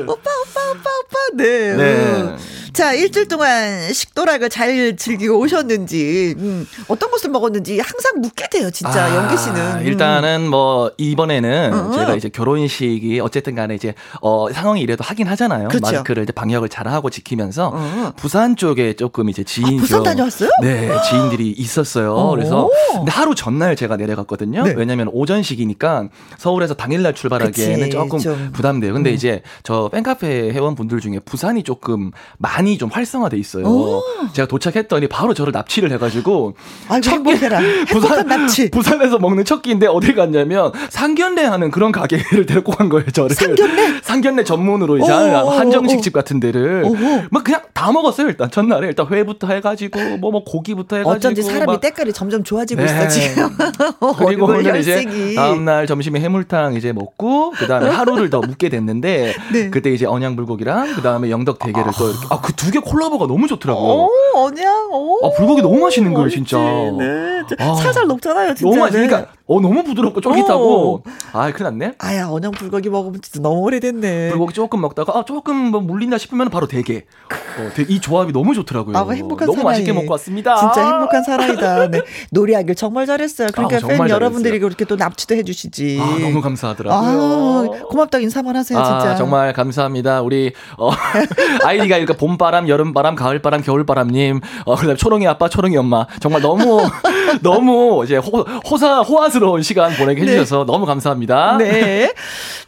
오빠, 오빠, 오빠, 오빠. 네. 네. 자, 일주일 동안 식도락을 잘 즐기고 오셨는지, 음, 어떤 것을 먹었는지 항상 묻게 돼요, 진짜, 아, 영기 씨는. 음. 일단은 뭐, 이번에는 어. 제가 이제 결혼식이 어쨌든 간에 이제, 어, 상황이 이래도 하긴 하잖아요. 그렇죠. 마스크를 이제 방역을 잘하고 지키면서, 어. 부산 쪽에 조금 이제 지인. 아, 부산 다녀왔어요? 네, 지인들이 있었어요. 어. 그래서, 근데 하루 전날 제가 내려갔거든요. 네. 왜냐면 오전식이니까 서울에서 당일날 출발하기에는 그치, 조금 좀. 부담돼요. 근데 음. 이제 저 팬카페 회원분들 중에 부산이 조금 많이 많이 좀 활성화돼 있어요. 오. 제가 도착했더니 바로 저를 납치를 해가지고 행복해라. 부산 납치. 부산에서 먹는 첫 끼인데 어디 갔냐면 상견례 하는 그런 가게를 데리고 간 거예요. 저를 상견례 상견례 전문으로 이제 오. 한정식 집 같은 데를 오. 막 그냥 다 먹었어요. 일단 전날에 일단 회부터 해가지고 뭐뭐 뭐 고기부터 해가지고 어쩐지 사람이 막. 때깔이 점점 좋아지고 네. 있어 지금. 그리고 오늘 이제 다음 날 점심에 해물탕 이제 먹고 그 다음에 하루를 더 묵게 됐는데 네. 그때 이제 언양 불고기랑 그 다음에 영덕 대게를 아. 또 이렇게 아, 그두 개 콜라보가 너무 좋더라고요. 오, 언양, 오. 아, 불고기 너무 맛있는 거예요, 진짜. 네. 아, 살살 녹잖아요, 진짜. 너무 맛있으니까, 네. 어, 너무 부드럽고 쫄깃하고. 아, 큰일 났네. 아야, 언양 불고기 먹으면 진짜 너무 오래됐네. 불고기 조금 먹다가, 아, 조금 뭐 물린다 싶으면 바로 대게. 어, 이 조합이 너무 좋더라고요. 아, 행복한 너무 사나이. 맛있게 먹고 왔습니다. 진짜 행복한 사나이다. 네. 노래하길 정말 잘했어요. 그러니까 아, 팬 여러분들이 그렇게 또 납치도 해주시지. 아, 너무 감사하더라고요. 아, 고맙다 인사만 하세요, 아, 진짜. 정말 감사합니다. 우리, 어, 아이디가 그러니까 봄바람, 여름바람, 가을바람, 겨울바람님, 어, 그 다음에 초롱이 아빠, 초롱이 엄마. 정말 너무, 너무 이제 호, 호사, 호화스 러운 시간 보내게 네. 해주셔서 네. 너무 감사합니다. 네.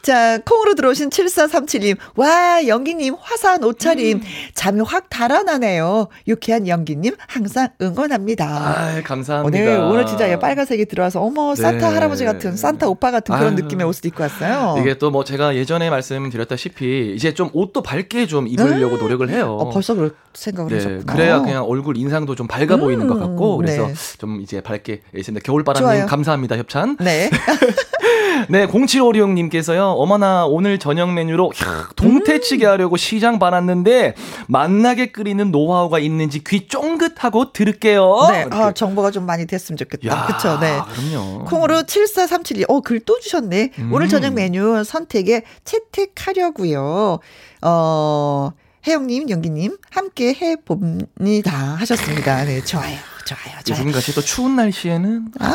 자, 콩으로 들어오신 7437님. 와, 영기님, 화사한 옷차림. 음. 잠이 확 달아나네요. 유쾌한 영기님, 항상 응원합니다. 아 감사합니다. 오늘, 오늘 진짜 빨간색이 들어와서, 어머, 산타 네. 할아버지 같은, 산타 오빠 같은 그런 아유. 느낌의 옷을 입고 왔어요. 이게 또 뭐 제가 예전에 말씀드렸다시피, 이제 좀 옷도 밝게 좀 입으려고 음. 노력을 해요. 어, 벌써 그럴 생각을 네, 하셨구나. 그래야 그냥 얼굴 인상도 좀 밝아 음. 보이는 것 같고, 그래서 네. 좀 이제 밝게 있습니다. 겨울바람님 감사합니다, 협찬. 네. 네, 0756님께서요, 어머나, 오늘 저녁 메뉴로, 야, 동태찌개 하려고 시장 받았는데, 맛나게 끓이는 노하우가 있는지 귀 쫑긋하고 들을게요. 네, 아, 정보가 좀 많이 됐으면 좋겠다. 그쵸, 네. 그럼요. 콩으로 7437이, 어, 글 또 주셨네. 음. 오늘 저녁 메뉴 선택에 채택하려고요. 어, 혜영님, 연기님, 함께 해봅니다. 하셨습니다. 네, 좋아요. 좋아요, 좋아요. 요즘 같이 또 추운 날씨에는 아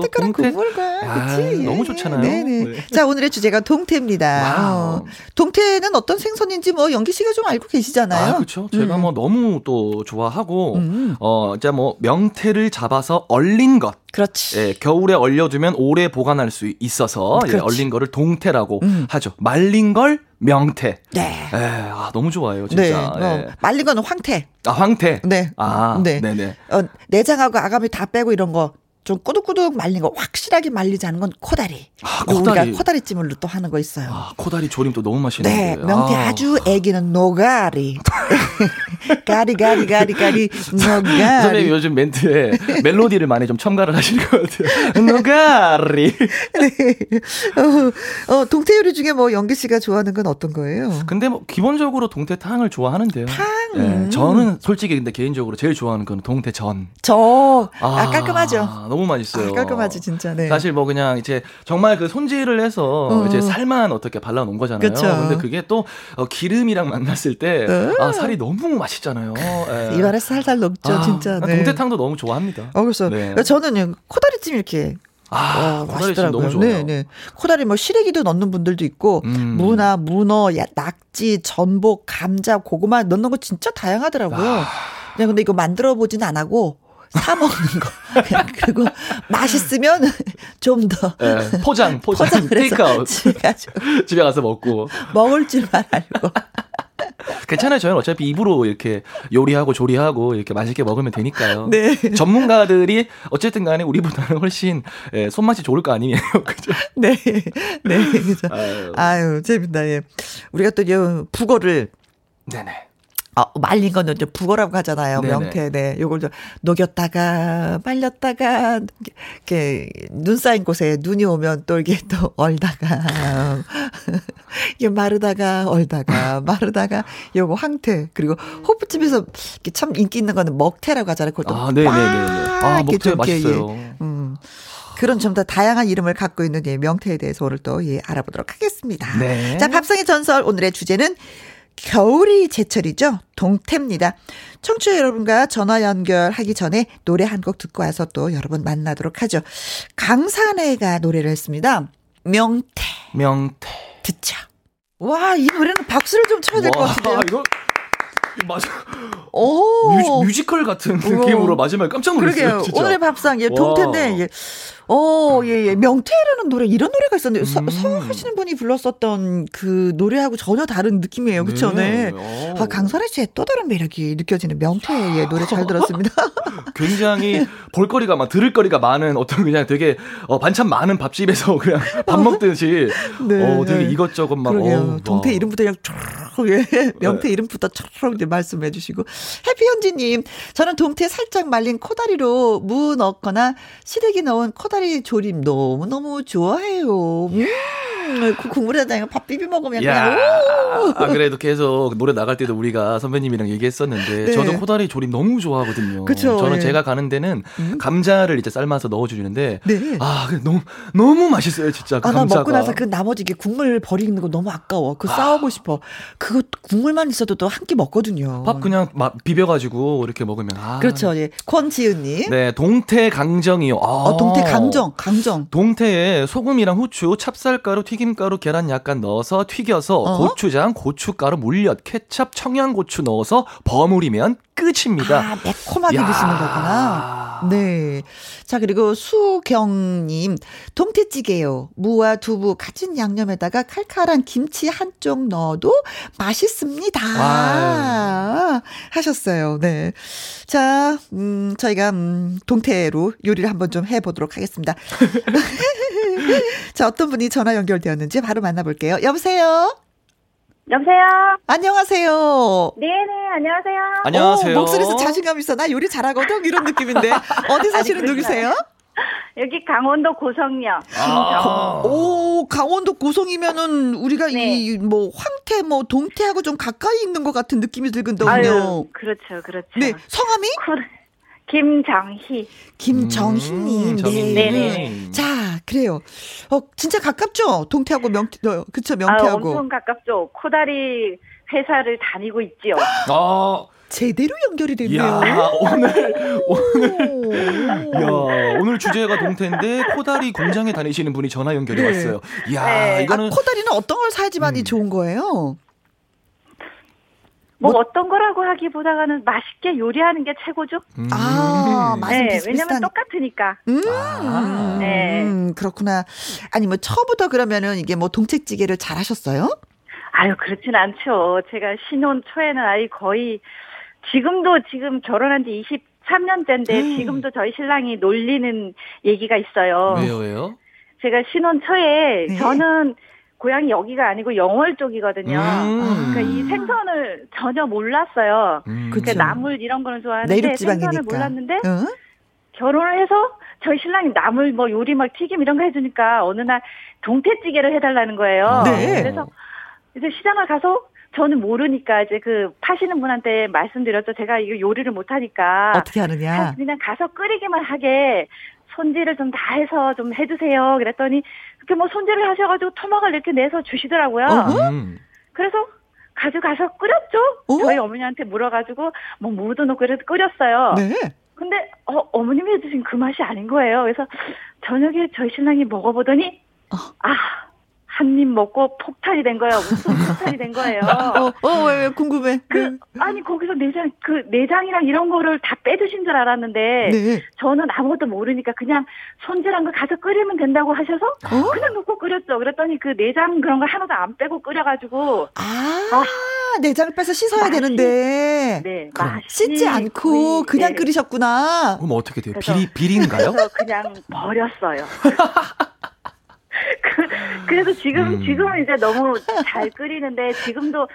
뜨끈한 국물과. 그치? 너무 좋잖아요. 네네. 네. 자, 오늘의 주제가 동태입니다. 어, 동태는 어떤 생선인지 뭐 연기 씨가 좀 알고 계시잖아요. 아, 그렇죠. 제가 음. 뭐 너무 또 좋아하고 음. 어, 이제 뭐 명태를 잡아서 얼린 것. 그렇지. 예, 겨울에 얼려두면 오래 보관할 수 있어서 예, 얼린 거를 동태라고 음. 하죠. 말린 걸 명태. 네. 예, 아, 너무 좋아요, 진짜. 네. 어, 예. 말린 거는 황태. 아, 황태? 네. 아, 네. 네네. 어, 내장하고 아가미 다 빼고 이런 거. 좀 꾸덕꾸덕 말린 거 확실하게 말리지 않은 건 코다리. 아, 코다리. 우리가 코다리 찜을 또 하는 거 있어요. 아, 코다리 조림 도 너무 맛있는데. 네, 명태 아. 주 애기는 노가리. 가리 가리 가리 가리 노가리. 선생님 요즘 멘트에 멜로디를 많이 좀 첨가를 하시는 것 같아요. 노가리. 네. 어, 어, 동태 요리 중에 뭐 영기 씨가 좋아하는 건 어떤 거예요? 근데 뭐 기본적으로 동태탕을 좋아하는데요. 탕. 네, 저는 솔직히 근데 개인적으로 제일 좋아하는 건 동태전. 저. 아, 아 깔끔하죠. 너무 맛있어요. 아, 깔끔하지 진짜. 네. 사실 뭐 그냥 이제 정말 그 손질을 해서 어. 이제 살만 어떻게 발라 놓은 거잖아요. 그쵸. 근데 그게 또 어, 기름이랑 만났을 때 어. 아, 살이 너무 맛있잖아요. 네. 입안에 살살 녹죠, 아, 진짜. 네. 동태탕도 너무 좋아합니다. 어, 그래서 네. 저는 코다리찜 이렇게 아, 와, 맛있더라고요. 너무 좋아요. 네, 네. 코다리 뭐 시래기도 넣는 분들도 있고 음. 무나 문어, 야, 낙지, 전복, 감자, 고구마 넣는 거 진짜 다양하더라고요. 아. 네, 근데 이거 만들어 보진 안 하고 사 먹는 거. 그리고 맛있으면 좀 더. 네, 포장, 포장, 테이크아웃. 집에, 가서, 집에 가서 먹고. 먹을 줄만 알고. 괜찮아요. 저는 어차피 입으로 이렇게 요리하고 조리하고 이렇게 맛있게 먹으면 되니까요. 네. 전문가들이 어쨌든 간에 우리보다는 훨씬 예, 손맛이 좋을 거 아니에요. 그죠? 네. 네. 그죠. 아유, 아유 재밌다. 예. 우리가 또 북어를 네네. 어, 말린 거는 이제 북어라고 하잖아요. 네네. 명태. 네. 요걸 좀 녹였다가 말렸다가 이렇게 눈 쌓인 곳에 눈이 오면 또 이게 또 얼다가 이게 마르다가 얼다가 마르다가 요거 황태 그리고 호프집에서 참 인기 있는 거는 먹태라고 하잖아요. 그걸 또 아, 네네네. 아, 먹태 맛있어요. 음. 그런 좀 더 다양한 이름을 갖고 있는 예, 명태에 대해서 오늘 또 예, 알아보도록 하겠습니다. 네. 자, 밥상의 전설 오늘의 주제는 겨울이 제철이죠. 동태입니다. 청취자 여러분과 전화 연결하기 전에 노래 한 곡 듣고 와서 또 여러분 만나도록 하죠. 강산해가 노래를 했습니다. 명태. 명태. 듣죠. 와, 이 노래는 박수를 좀 쳐야 될 것 같은데요. 이거 맞아. 오. 뮤지, 컬 같은 느낌으로 마지막에 깜짝 놀랐어요. 그러게요. 오늘의 밥상 예, 동태인데 예. 어, 예, 예. 명태라는 노래, 이런 노래가 있었는데, 음. 서, 하시는 분이 불렀었던 그 노래하고 전혀 다른 느낌이에요. 그쵸? 네. 네. 아, 강선혜 씨의 또 다른 매력이 느껴지는 명태의 노래 잘 들었습니다. 굉장히 볼거리가 막 들을거리가 많은 어떤 그냥 되게 어, 반찬 많은 밥집에서 그냥 밥 먹듯이 네, 어, 되게 네. 이것저것 막. 어, 동태 이름부터 그냥 예. 명태 네. 이름부터 촤 이제 말씀해 주시고. 해피현지님, 저는 동태 살짝 말린 코다리로 무 넣거나 시래기 넣은 코다리 조림 너무너무 좋아해요. 음. 그 국물에다가 밥 비벼 먹으면 그냥 오! 아 그래도 계속 노래 나갈 때도 우리가 선배님이랑 얘기했었는데 네. 저도 코다리 조림 너무 좋아하거든요. 그쵸, 저는 네. 제가 가는 데는 음? 감자를 이제 삶아서 넣어주는데 네. 아 너무 너무 맛있어요 진짜. 그 아, 나 먹고 나서 그 나머지 게 국물 버리는 거 너무 아까워. 그 아. 싸우고 싶어. 그거 국물만 있어도 또 한 끼 먹거든요. 밥 그냥 막 비벼가지고 이렇게 먹으면 아. 그렇죠. 예. 권지은님. 네 동태 강정이요. 아. 어, 동태 강정 강정. 동태에 소금이랑 후추, 찹쌀가루, 튀김 튀김가루, 계란 약간 넣어서 튀겨서 어? 고추장, 고춧가루, 물엿, 케찹, 청양고추 넣어서 버무리면 끝입니다. 아, 매콤하게 야. 드시는 거구나. 네. 자, 그리고 수경님. 동태찌개요. 무와 두부 같은 양념에다가 칼칼한 김치 한쪽 넣어도 맛있습니다. 아. 하셨어요. 네. 자, 음, 저희가, 음, 동태로 요리를 한번 좀 해보도록 하겠습니다. 자, 어떤 분이 전화 연결되었는지 바로 만나볼게요. 여보세요? 여보세요? 안녕하세요. 네네, 안녕하세요. 안녕하세요. 오, 목소리에서 자신감 있어. 나 요리 잘하거든? 이런 느낌인데. 어디 사시는 누구세요? 여기 강원도 고성요. 아. 오, 강원도 고성이면은 우리가 네. 이뭐 황태 뭐 동태하고 좀 가까이 있는 것 같은 느낌이 들거든요. 아유, 그렇죠, 그렇죠. 네, 성함이? 김정희. 김정희님. 음, 네. 네네. 자, 그래요. 어, 진짜 가깝죠? 동태하고 명태, 어, 그쵸, 명태하고. 아, 엄청 가깝죠. 코다리 회사를 다니고 있지요. 아, 제대로 연결이 됐네요. 야, 오늘 오늘 야, 오늘 주제가 동태인데 코다리 공장에 다니시는 분이 전화 연결이 네. 왔어요. 야, 네. 이거는 아, 코다리는 어떤 걸 사야지만이 음. 좋은 거예요? 뭐, 뭐, 어떤 거라고 하기보다는 맛있게 요리하는 게 최고죠. 음. 아, 맛은 네, 비슷비슷한. 왜냐면 똑같으니까. 음. 아. 네. 음, 그렇구나. 아니 뭐 처음부터 그러면은 이게 뭐 동책찌개를 잘 하셨어요? 아유, 그렇진 않죠. 제가 신혼 초에는 아이 거의 지금도 지금 결혼한 지 23년째인데 음. 지금도 저희 신랑이 놀리는 얘기가 있어요. 왜요, 왜요? 제가 신혼 초에 네. 저는 고향이 여기가 아니고 영월 쪽이거든요. 음. 그러니까 이 생선을 전혀 몰랐어요. 음. 그 나물 이런 거는 좋아하는데 생선을 몰랐는데 어? 결혼을 해서 저희 신랑이 나물 뭐 요리 막 튀김 이런 거 해주니까 어느 날 동태찌개를 해달라는 거예요. 네. 그래서 이제 시장을 가서 저는 모르니까 이제 그 파시는 분한테 말씀드렸죠. 제가 이거 요리를 못하니까 어떻게 하느냐. 그냥 가서 끓이기만 하게 손질을 좀 다 해서 좀 해주세요. 그랬더니 그렇게 뭐 손질을 하셔가지고 토막을 이렇게 내서 주시더라고요. 음. 그래서 가져가서 끓였죠. 어? 저희 어머니한테 물어가지고 뭐 무도 넣고 그래서 끓였어요. 네. 근데 어, 어머님이 해주신 그 맛이 아닌 거예요. 그래서 저녁에 저희 신랑이 먹어보더니 어. 아 한 입 먹고 폭탄이 된 거예요. 무슨 폭탄이 된 거예요. 어, 어, 왜, 왜, 궁금해. 그, 네. 아니, 거기서 내장, 그, 내장이랑 이런 거를 다 빼드신 줄 알았는데, 네. 저는 아무것도 모르니까 그냥 손질한 거 가서 끓이면 된다고 하셔서, 어? 그냥 넣고 끓였죠. 그랬더니 그 내장 그런 거 하나도 안 빼고 끓여가지고, 아, 아 내장을 빼서 씻어야 맛이, 되는데, 네, 씻지 않고 그냥 네. 끓이셨구나. 그럼 어떻게 돼요? 비리, 비리인가요? 그냥 버렸어요. 그, 래서 지금, 음. 지금은 이제 너무 잘 끓이는데, 지금도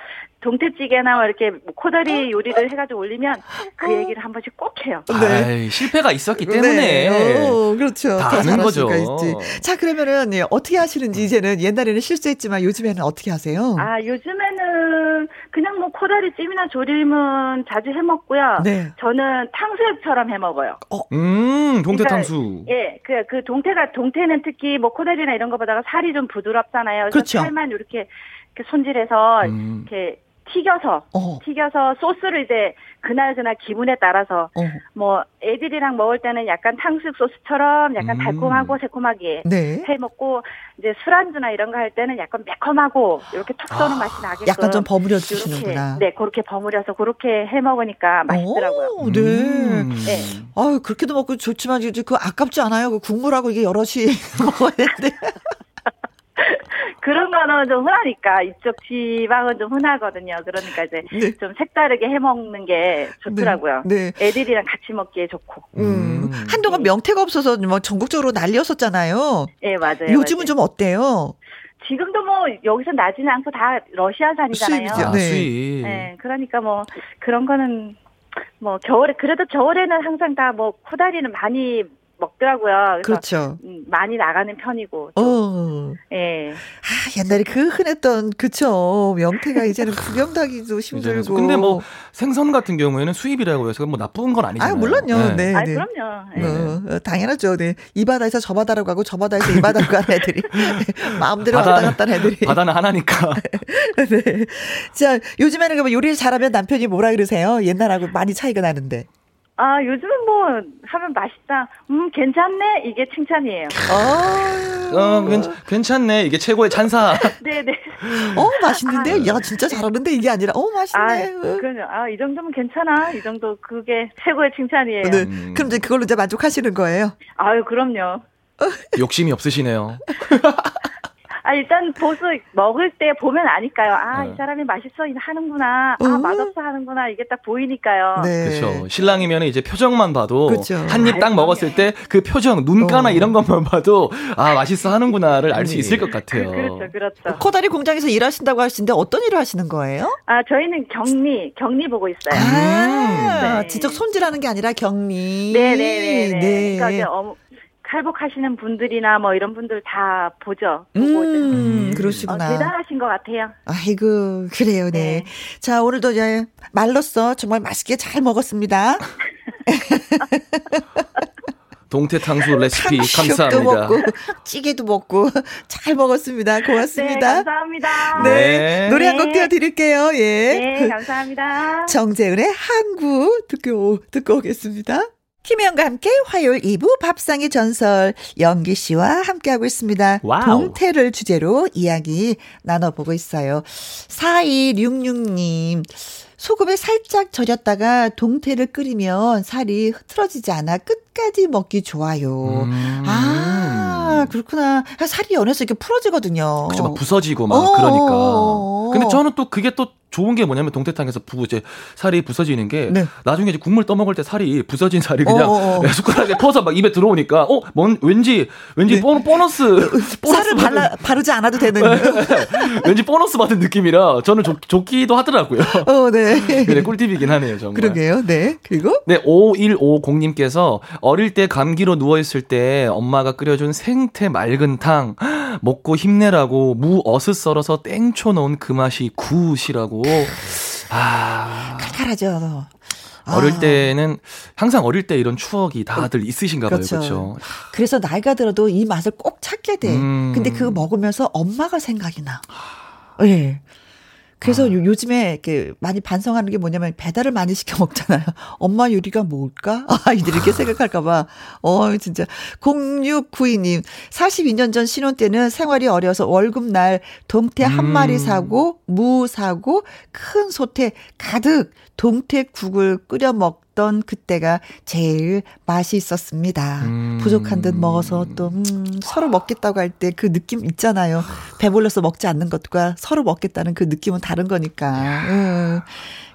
동태찌개나 뭐 이렇게 뭐 코다리 요리를 해가지고 올리면 그 얘기를 한 번씩 꼭 해요. 네. 아이, 실패가 있었기 때문에. 네. 어, 그렇죠. 다 아는 거죠. 있지. 자, 그러면은 예, 어떻게 하시는지 이제는 옛날에는 실수했지만 요즘에는 어떻게 하세요? 아, 요즘에는 그냥 뭐 코다리 찜이나 조림은 자주 해 먹고요. 네. 저는 탕수육처럼 해 먹어요. 어. 음, 동태 그러니까, 탕수. 예, 그, 그 동태가, 동태는 특히 뭐 코다리나 이런 거보다가 살이 좀 부드럽잖아요. 그렇죠. 살만 이렇게 이렇게 손질해서 음. 이렇게 튀겨서 어. 튀겨서 소스를 이제 그날 그날 기분에 따라서 어. 뭐 애들이랑 먹을 때는 약간 탕수육 소스처럼 약간 음. 달콤하고 새콤하게 네. 해 먹고 이제 술안주나 이런 거 할 때는 약간 매콤하고 이렇게 툭 쏘는 아, 맛이 나게끔 약간 좀 버무려 주시는구나. 네, 그렇게 버무려서 그렇게 해 먹으니까 맛있더라고요. 오, 네. 음. 네. 아유 그렇게도 먹고 좋지만 이제 그 아깝지 않아요. 그 국물하고 이게 여럿이 먹어야 되는데. 그런 거는 좀 흔하니까 이쪽 지방은 좀 흔하거든요. 그러니까 이제 네. 좀 색다르게 해 먹는 게 좋더라고요. 네. 네. 애들이랑 같이 먹기에 좋고. 음. 음. 한동안 네. 명태가 없어서 뭐 전국적으로 난리였었잖아요. 네, 맞아요. 요즘은 맞아요. 좀 어때요? 지금도 뭐 여기서 나지는 않고 다 러시아산이잖아요. 수입이죠. 네. 수입. 네, 그러니까 뭐 그런 거는 뭐 겨울에 그래도 겨울에는 항상 다 뭐 코다리는 많이 먹더라고요. 그렇죠. 음, 많이 나가는 편이고. 어. 예. 아, 옛날에 그 흔했던 그쵸. 명태가 이제는 구경하기도 힘들고. 근데 뭐 생선 같은 경우에는 수입이라고 해서 뭐 나쁜 건 아니잖아요. 아, 물론요. 네. 네. 아, 그럼요. 네. 어, 어, 당연하죠. 네. 이 바다에서 저 바다로 가고 저 바다에서 이 바다로 가는 애들이 마음대로 바다, 왔다 갔다 애들이. 바다는 하나니까. 네. 자, 요즘에는 그러면 요리를 잘하면 남편이 뭐라 그러세요? 옛날하고 많이 차이가 나는데. 아, 요즘은 뭐, 하면 맛있다. 음, 괜찮네? 이게 칭찬이에요. 어, 어 괜찮, 네 이게 최고의 찬사. 네네. 어, 맛있는데? 아, 야, 진짜 잘하는데? 이게 아니라, 어, 맛있네. 아, 그럼요. 아, 이 정도면 괜찮아. 이 정도, 그게 최고의 칭찬이에요. 네. 음. 그럼 이제 그걸로 이제 만족하시는 거예요? 아유, 그럼요. 욕심이 없으시네요. 아, 일단 보수 먹을 때 보면 아니까요. 아, 네. 이 사람이 맛있어 하는구나. 아, 음. 맛없어 하는구나. 이게 딱 보이니까요. 네. 그렇죠. 신랑이면 이제 표정만 봐도 한 입 딱 먹었을 때 그 표정, 눈가나 어. 이런 것만 봐도 아, 맛있어 하는구나를 알 수 있을 것 같아요. 그 렇죠. 그렇죠. 코다리 공장에서 일하신다고 하시는데 어떤 일을 하시는 거예요? 아, 저희는 격리, 격리 보고 있어요. 아, 네. 직접 손질하는 게 아니라 격리. 네, 네, 네. 네. 네. 그러니까 이제 어, 탈북하시는 분들이나 뭐 이런 분들 다 보죠. 음, 음, 그러시구나. 어, 대단하신 것 같아요. 아이고, 그래요, 네. 네. 자, 오늘도 이제 말로써 정말 맛있게 잘 먹었습니다. 동태 탕수 레시피 감사합니다. 먹고 찌개도 먹고 잘 먹었습니다. 고맙습니다. 네, 감사합니다. 네. 네. 노래 한 곡 띄워드릴게요. 예. 네, 감사합니다. 정재은의 항구 듣고, 듣고 오겠습니다. 김혜영과 함께 화요일 2부 밥상의 전설 연기 씨와 함께하고 있습니다. 와우. 동태를 주제로 이야기 나눠보고 있어요. 4266님. 소금에 살짝 절였다가 동태를 끓이면 살이 흐트러지지 않아 끝까지 먹기 좋아요. 음. 아, 그렇구나. 살이 연해서 이렇게 풀어지거든요. 그죠, 막 부서지고 막 어. 그러니까. 근데 저는 또 그게 또 좋은 게 뭐냐면 동태탕에서 부 이제 살이 부서지는 게 네. 나중에 이제 국물 떠먹을 때 살이 부서진 살이 그냥 어어어. 어. 숟가락에 퍼서 막 입에 들어오니까 어, 뭔 왠지 왠지 네. 보너스 보너스 살을 발라, 바르지 않아도 되는 왠지 보너스 받은 느낌이라 저는 좋, 좋기도 하더라고요. 어, 네. 그래 꿀팁이긴 하네요, 정말. 그러게요. 네. 그리고 네, 5150 님께서 어릴 때 감기로 누워 있을 때 엄마가 끓여준 생태 맑은 탕 먹고 힘내라고 무 어슷 썰어서 땡초 넣은 그 맛이 굿이라고. 아. 칼칼하죠. 어릴 아. 때는 항상 어릴 때 이런 추억이 다들 있으신가 봐요. 그렇죠. 그렇죠. 그래서 나이가 들어도 이 맛을 꼭 찾게 돼. 음. 근데 그거 먹으면서 엄마가 생각이 나. 예. 네. 그래서 아. 요즘에 이렇게 많이 반성하는 게 뭐냐면 배달을 많이 시켜 먹잖아요. 엄마 요리가 뭘까? 아이들이 이렇게 생각할까봐. 어, 진짜. 0692님, 42년 전 신혼 때는 생활이 어려서 월급날 동태 한 음. 마리 사고, 무 사고, 큰 소태 가득 동태국을 끓여 먹 던 그때가 제일 맛이 있었습니다. 음. 부족한 듯 먹어서 또 음, 서로 먹겠다고 할 때 그 느낌 있잖아요. 배불러서 먹지 않는 것과 서로 먹겠다는 그 느낌은 다른 거니까. 음.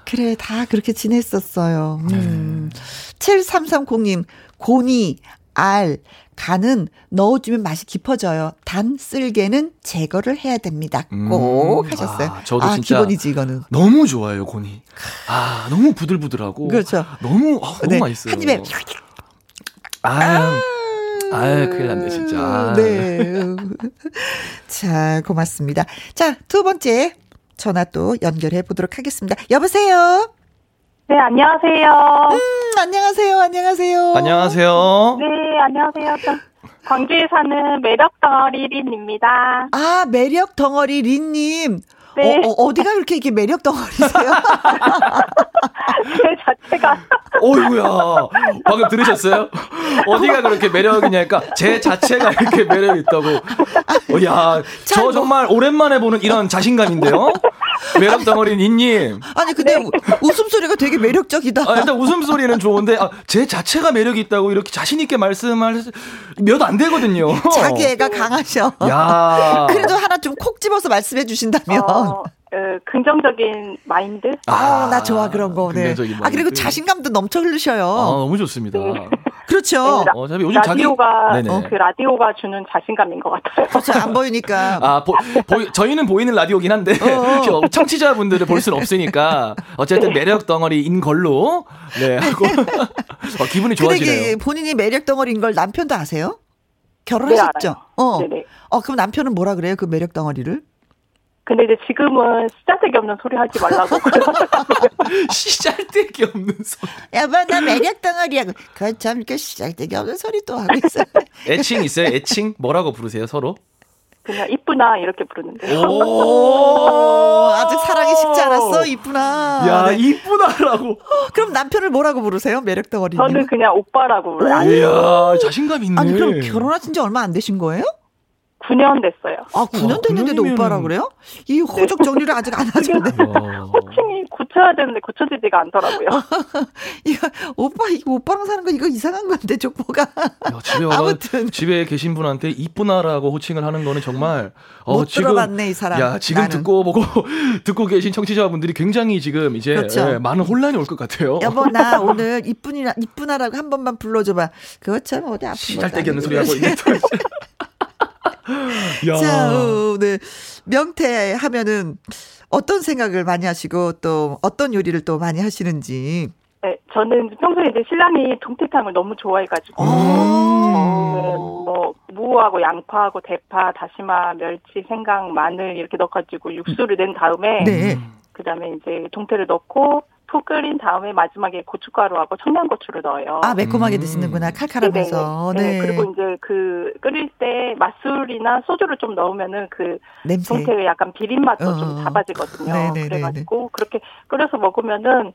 그래, 다 그렇게 지냈었어요. 음. 네. 7330님, 고니, 알, 간은 넣어주면 맛이 깊어져요. 단 쓸개는 제거를 해야 됩니다. 꼭 음, 하셨어요. 아, 저도 아, 진짜 기본이지 이거는. 너무 좋아요 곤이. 아 너무 부들부들하고. 그렇죠. 너무 아, 너무 네. 맛있어요. 한 입에. 아. 아, 큰일 났네, 진짜. 네. 자, 고맙습니다. 자, 두 번째 전화 또 연결해 보도록 하겠습니다. 여보세요? 네, 안녕하세요. 음, 안녕하세요. 안녕하세요. 안녕하세요. 네, 안녕하세요. 저 광주에 사는 매력 덩어리 린입니다. 아, 매력 덩어리 린님. 네. 어, 어 디가 그렇게 이렇게 매력 덩어리세요? 제 자체가. 어이구야. 방금 들으셨어요? 어디가 그렇게 매력이냐니까 제 자체가 이렇게 매력이 있다고. 어, 야, 저 뭐. 정말 오랜만에 보는 이런 자신감인데요? 매력 덩어리 니님. 아니, 근데 네. 웃음소리가 되게 매력적이다. 아, 일단 웃음소리는 좋은데, 아, 제 자체가 매력이 있다고 이렇게 자신 있게 말씀할 몇 안 되거든요. 자기 애가 강하셔. 야. 그래도 하나 좀 콕 집어서 말씀해 주신다면. 어. 어, 긍정적인 마인드. 아, 나 좋아 그런 거. 네. 아 그리고 자신감도 넘쳐 흐르셔요. 아, 너무 좋습니다. 네. 그렇죠. 네, 어, 요즘 라디오가 자기... 그 라디오가 주는 자신감인 것 같아요. 그렇죠. 안 보이니까. 아, 보, 보, 저희는 보이는 라디오긴 한데 어. 어. 청취자분들을 볼 수는 없으니까 어쨌든 매력 덩어리인 걸로 네 하고 어, 기분이 좋아지네요. 근데 본인이 매력 덩어리인 걸 남편도 아세요? 결혼하셨죠? 네, 어. 네네. 어, 그럼 남편은 뭐라 그래요? 그 매력 덩어리를? 근데 이제 지금은 시잘데기 없는 소리 하지 말라고. 시잘데기 없는 소리. 여보, 나 매력 덩어리야. 그참 이렇게 시잘데기 없는 소리 또 하고 있어요. 애칭 있어요? 애칭? 뭐라고 부르세요, 서로? 그냥 이쁘나 이렇게 부르는데. 오, 아직 사랑이 식지 않았어, 이쁘나. 야, 이쁘나라고. 그럼 남편을 뭐라고 부르세요? 매력 덩어리. 저는 그냥 오빠라고 불러요. 이야, 자신감 있네. 아니, 그럼 결혼하신 지 얼마 안 되신 거예요? 9년 됐어요. 아, 9년 아, 됐는데도 아, 오빠라 그래요? 이 호적 네. 정리를 아직 안 하셨네. 호칭이 고쳐야 되는데 고쳐지지가 않더라고요. 이거 오빠 이거 오빠랑 사는 거 이거 이상한 건데 족보가. 집에 와 아무튼 집에 계신 분한테 이쁘나라고 호칭을 하는 거는 정말 어, 못 지금, 들어봤네 이 사람. 야 지금 나는. 듣고 보고 듣고 계신 청취자분들이 굉장히 지금 이제 그렇죠. 예, 많은 혼란이 올 것 같아요. 여보 나 오늘 이쁜이나 이쁘나라고 한 번만 불러줘봐. 그거 참 어디 아픈 시잘데기 없는 소리 하고 있 네. 자, 어, 네. 명태 하면은 어떤 생각을 많이 하시고 또 어떤 요리를 또 많이 하시는지. 네, 저는 평소에 이제 신랑이 동태탕을 너무 좋아해가지고, 네, 뭐, 무하고 양파하고 대파, 다시마, 멸치, 생강, 마늘 이렇게 넣어가지고 육수를 낸 다음에, 네. 그 다음에 이제 동태를 넣고, 푹 끓인 다음에 마지막에 고춧가루하고 청양고추를 넣어요. 아 매콤하게 음. 드시는구나 칼칼하면서. 네. 네. 그리고 이제 그 끓일 때 맛술이나 소주를 좀 넣으면은 그 냄새. 동태의 약간 비린 맛도 어. 좀 잡아지거든요. 네네네네. 그래가지고 그렇게 끓여서 먹으면은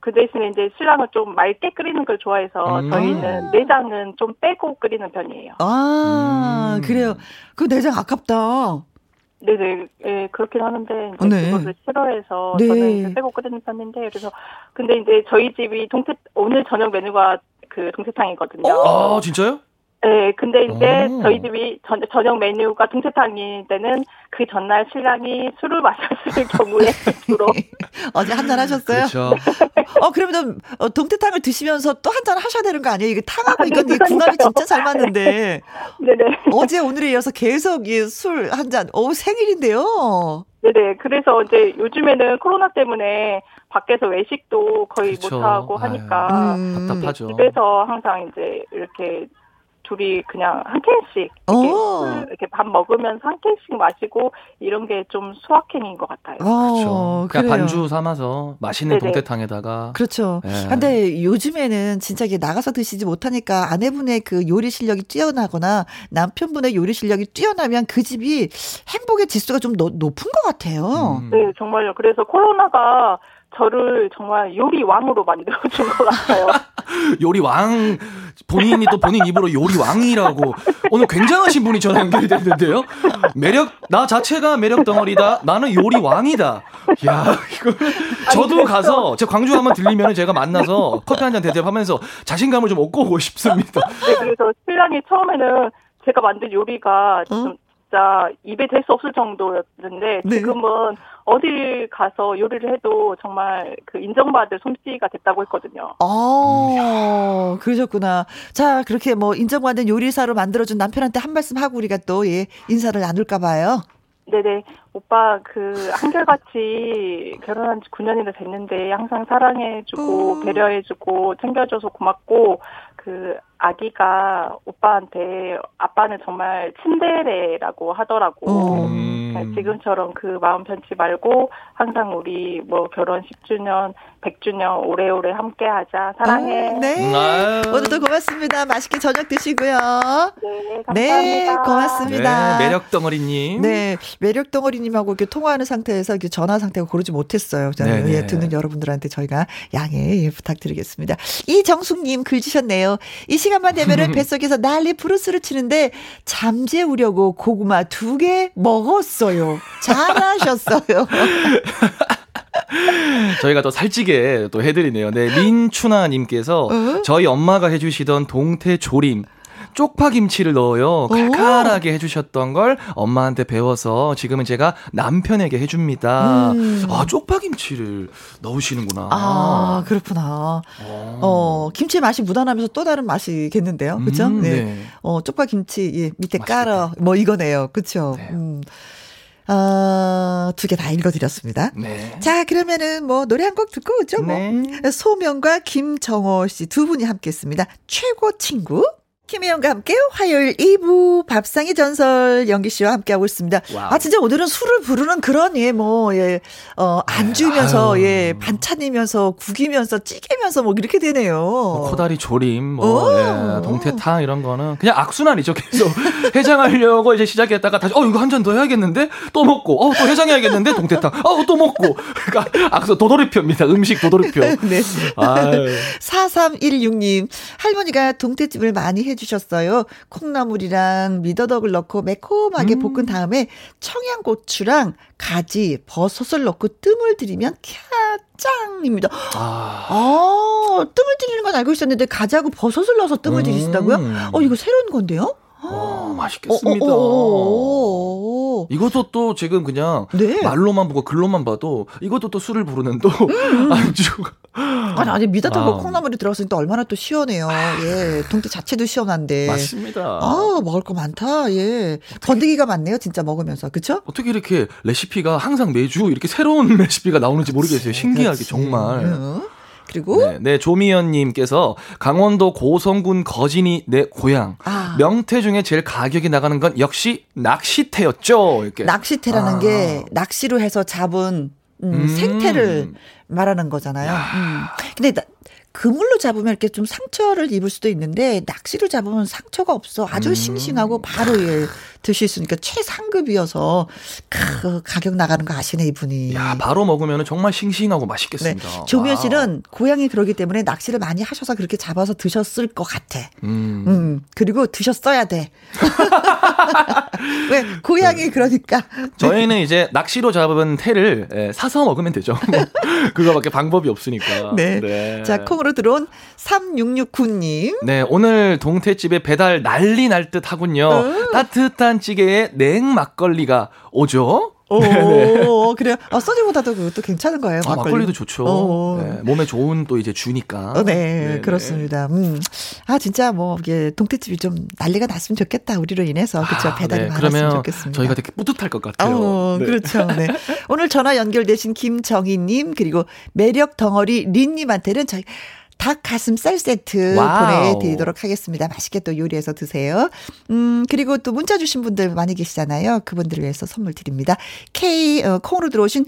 그 대신에 이제 신랑은 좀 맑게 끓이는 걸 좋아해서 음. 저희는 내장은 좀 빼고 끓이는 편이에요. 아 음. 그래요. 그 내장 아깝다. 네네, 예, 그렇긴 하는데, 이제 네. 그거를 싫어해서, 네. 저는 빼고 끓이는 편인데, 그래서, 근데 이제 저희 집이 동태, 오늘 저녁 메뉴가 그 동태탕이거든요. 아, 진짜요? 네, 근데 이제 오. 저희 집이 전, 저녁 메뉴가 동태탕일 때는 그 전날 신랑이 술을 마셨을 경우에 주로 어제 한 잔 하셨어요? 그렇죠. 어 그러면 어, 동태탕을 드시면서 또 한 잔 하셔야 되는 거 아니에요? 이게 탕하고 아, 이건 이 궁합이 진짜 잘 맞는데. 네네. 어제 오늘에 이어서 계속 술한 잔. 어 생일인데요. 네네. 그래서 이제 요즘에는 코로나 때문에 밖에서 외식도 거의 못 하고 하니까 음. 답답하죠. 집에서 항상 이제 이렇게 둘이 그냥 한 캔씩 이렇게, 어. 이렇게 밥 먹으면서 한 캔씩 마시고 이런 게좀 수학행인 것 같아요. 어, 그렇죠. 그냥 반주 삼아서 맛있는 네네. 동태탕에다가 그렇죠. 네. 근데 요즘에는 진짜 이게 나가서 드시지 못하니까 아내분의 그 요리 실력이 뛰어나거나 남편분의 요리 실력이 뛰어나면 그 집이 행복의 지수가 좀 노, 높은 것 같아요. 음. 네, 정말요. 그래서 코로나가 저를 정말 요리 왕으로 만들어준 것 같아요. 요리 왕 본인이 또 본인 입으로 요리 왕이라고 오늘 굉장하신 분이 전화 연결이 됐는데요. 매력 나 자체가 매력 덩어리다. 나는 요리 왕이다. 야 이거 저도 아니, 가서 제 광주 한번 들리면 제가 만나서 커피 한 잔 대접하면서 자신감을 좀 얻고 오고 싶습니다. 네, 그래서 신랑이 처음에는 제가 만든 요리가 좀 어? 진짜 입에 댈 수 없을 정도였는데 네. 지금은 어딜 가서 요리를 해도 정말 그 인정받을 솜씨가 됐다고 했거든요. 어, 그러셨구나. 자, 그렇게 뭐 인정받은 요리사로 만들어준 남편한테 한 말씀 하고 우리가 또 예, 인사를 나눌까 봐요. 네네. 오빠, 그, 한결같이 결혼한 지 9년이나 됐는데 항상 사랑해주고, 음. 배려해주고, 챙겨줘서 고맙고, 그 아기가 오빠한테 아빠는 정말 친데레라고 하더라고. 음. 그러니까 지금처럼 그 마음 편치 말고 항상 우리 뭐 결혼 10주년, 100주년 오래오래 함께 하자. 사랑해. 음, 네. 아유. 오늘도 고맙습니다. 맛있게 저녁 드시고요. 네, 감사합니다. 네, 고맙습니다. 네, 매력 덩어리님. 네, 매력 덩어리님하고 이렇게 통화하는 상태에서 이렇게 전화 상태가 고르지 못했어요. 저는 예, 듣는 여러분들한테 저희가 양해 예, 부탁드리겠습니다. 이정숙님 글 주셨네요. 이 시간만 되면은 뱃속에서 난리 부르스를 치는데 잠재우려고 고구마 두 개 먹었어요. 잘하셨어요. 저희가 또 살찌게 또 해드리네요. 네, 민춘아님께서 어? 저희 엄마가 해주시던 동태 조림 쪽파 김치를 넣어요. 칼칼하게 해주셨던 걸 엄마한테 배워서 지금은 제가 남편에게 해줍니다. 음. 아, 쪽파 김치를 넣으시는구나. 아, 그렇구나. 어, 어 김치 맛이 묻어나면서 또 다른 맛이겠는데요. 그쵸? 음, 네. 네. 어, 쪽파 김치, 예, 밑에 맛있겠다. 깔아. 뭐 이거네요. 그쵸? 네. 음. 어, 두 개 다 읽어드렸습니다. 네. 자, 그러면은 뭐 노래 한 곡 듣고 오죠. 뭐. 네. 뭐. 소명과 김정호 씨 두 분이 함께 했습니다. 최고 친구. 김혜영과 함께 화요일 2부 밥상의 전설 연기 씨와 함께하고 있습니다. 와우. 아, 진짜 오늘은 술을 부르는 그런, 예, 뭐, 예, 어, 안주면서, 예, 반찬이면서, 국이면서, 찌개면서 뭐 이렇게 되네요. 뭐 코다리 조림, 뭐, 예, 동태탕 이런 거는 그냥 악순환이죠. 계속 해장하려고 이제 시작했다가 다시, 어, 이거 한 잔 더 해야겠는데? 또 먹고, 어, 또 해장해야겠는데? 동태탕, 어, 또 먹고. 그러니까 악수 도돌이표입니다. 음식 도돌이표. 네. 아유. 4316님, 할머니가 동태집을 많이 해 해주셨어요. 콩나물이랑 미더덕을 넣고 매콤하게 음. 볶은 다음에 청양고추랑 가지, 버섯을 넣고 뜸을 들이면 캬 짱입니다. 아. 아, 뜸을 들이는 건 알고 있었는데 가지하고 버섯을 넣어서 뜸을 음. 들이신다고요? 어, 이거 새로운 건데요? 어, 맛있겠습니다. 어, 어, 어, 이것도 또 지금 그냥 네. 말로만 보고 글로만 봐도 이것도 또 술을 부르는 또 음. 안주가. 아니, 아니, 미다타고 아. 콩나물이 들어갔으니 또 얼마나 또 시원해요. 예. 동태 자체도 시원한데. 맞습니다. 아, 먹을 거 많다. 예. 번데기가 많네요. 진짜 먹으면서. 그쵸? 어떻게 이렇게 레시피가 항상 매주 이렇게 새로운 레시피가 나오는지 모르겠어요. 신기하게 그렇지. 정말. 음. 그리고 네, 네 조미연님께서 강원도 고성군 거진이 내 고향 아. 명태 중에 제일 가격이 나가는 건 역시 낚시태였죠. 이렇게 낚시태라는 아. 게 낚시로 해서 잡은 음, 음. 생태를 말하는 거잖아요. 음. 근데 나, 그물로 잡으면 이렇게 좀 상처를 입을 수도 있는데 낚시로 잡으면 상처가 없어. 아주 음. 싱싱하고 바로 예, 드실 수 있으니까 최상급이어서 그 가격 나가는 거 아시네 이분이. 야 바로 먹으면 정말 싱싱하고 맛있겠습니다. 네. 조미연 씨는 고향이 그러기 때문에 낚시를 많이 하셔서 그렇게 잡아서 드셨을 것 같아. 음. 음 그리고 드셨어야 돼. 왜 고향이 네. 그러니까. 저희는 이제 낚시로 잡은 태를 예, 사서 먹으면 되죠. 뭐 그거밖에 방법이 없으니까. 네. 네. 자 콩으로 들어온 3669님. 네 오늘 동태집에 배달 난리 날 듯 하군요. 음. 따뜻한 찌개에 냉 막걸리가 오죠. 오, 네네. 그래요. 아, 소주보다도 그것도 괜찮은 거예요. 막걸리. 아, 막걸리도 좋죠. 네, 몸에 좋은 또 이제 주니까. 어, 네, 네네. 그렇습니다. 음. 아, 진짜 뭐, 이게 동태집이 좀 난리가 났으면 좋겠다. 우리로 인해서. 그렇죠. 아, 배달이 네. 많았으면 좋겠습니다. 저희가 되게 뿌듯할 것 같아요. 어, 네. 그렇죠. 네. 오늘 전화 연결되신 김정희님, 그리고 매력 덩어리 린님한테는 저희 닭 가슴살 세트 와우. 보내드리도록 하겠습니다. 맛있게 또 요리해서 드세요. 음, 그리고 또 문자 주신 분들 많이 계시잖아요. 그분들을 위해서 선물 드립니다. K, 어, 콩으로 들어오신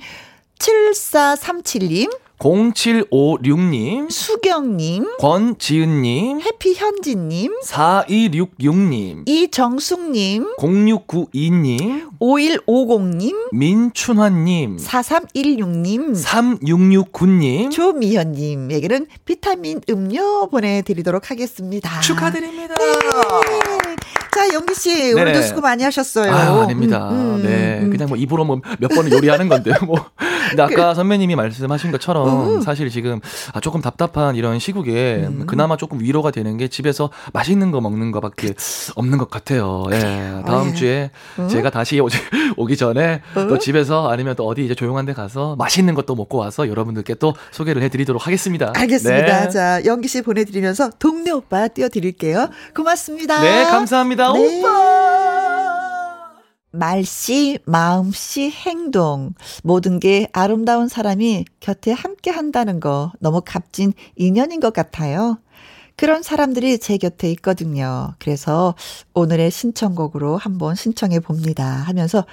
7437님. 0756님, 수경님, 권지은님, 해피현진님, 4266님, 이정숙님, 0692님, 5150님, 민춘환님, 4316님, 3669님, 조미현님에게는 비타민 음료 보내드리도록 하겠습니다. 축하드립니다. 네. 자, 영기 씨, 오늘도 수고 많이 하셨어요. 아, 아닙니다. 음, 음, 네. 음. 그냥 뭐 입으로 뭐 몇 번을 요리하는 건데요. 뭐. 근데 아까 선배님이 말씀하신 것처럼 사실 지금 아, 조금 답답한 이런 시국에 음. 그나마 조금 위로가 되는 게 집에서 맛있는 거 먹는 거밖에 그치. 없는 것 같아요. 예. 네. 다음 어, 예. 주에 음? 제가 다시 오지, 오기 전에 음? 또 집에서 아니면 또 어디 이제 조용한 데 가서 맛있는 것도 먹고 와서 여러분들께 또 소개를 해 드리도록 하겠습니다. 알겠습니다. 네. 자, 영기 씨 보내 드리면서 동네 오빠 띄워 드릴게요. 고맙습니다. 네, 감사합니다. 네. 말씨, 마음씨, 행동. 모든 게 아름다운 사람이 곁에 함께 한다는 거 너무 값진 인연인 것 같아요. 그런 사람들이 제 곁에 있거든요. 그래서 오늘의 신청곡으로 한번 신청해 봅니다. 하면서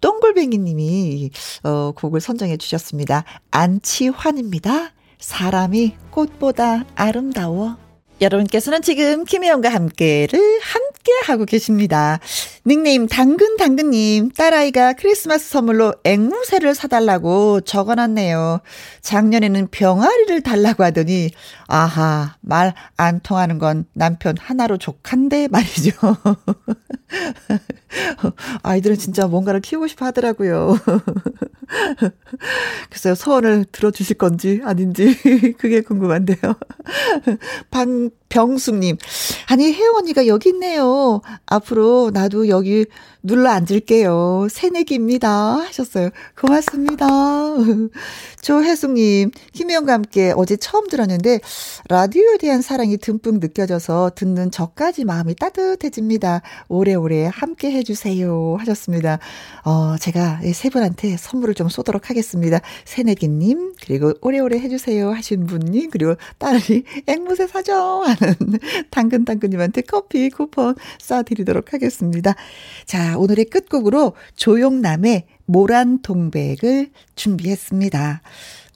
똥골뱅이 님이 어, 곡을 선정해 주셨습니다. 안치환입니다. 사람이 꽃보다 아름다워. 여러분께서는 지금 김혜영과 함께를 함께 하고 계십니다. 닉네임 당근 당근님 딸아이가 크리스마스 선물로 앵무새를 사달라고 적어놨네요. 작년에는 병아리를 달라고 하더니 아하 말 안 통하는 건 남편 하나로 족한데 말이죠. 아이들은 진짜 뭔가를 키우고 싶어 하더라고요. 글쎄요, 소원을 들어주실 건지 아닌지 그게 궁금한데요. 방 병숙님, 아니, 혜영 언니가 여기 있네요. 앞으로 나도 여기 눌러 앉을게요. 새내기입니다. 하셨어요. 고맙습니다. 조혜숙님, 김혜영과 함께 어제 처음 들었는데, 라디오에 대한 사랑이 듬뿍 느껴져서 듣는 저까지 마음이 따뜻해집니다. 오래오래 함께 해주세요. 하셨습니다. 어, 제가 세 분한테 선물을 좀 쏘도록 하겠습니다. 새내기님, 그리고 오래오래 해주세요. 하신 분님, 그리고 딸이 앵무새 사 줘. 하는 당근당근님한테 커피 쿠폰 쏴드리도록 하겠습니다. 자, 오늘의 끝곡으로 조용남의 모란 동백을 준비했습니다.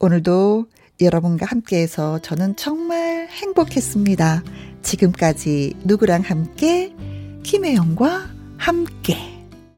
오늘도 여러분과 함께해서 저는 정말 행복했습니다. 지금까지 누구랑 함께 김혜영과 함께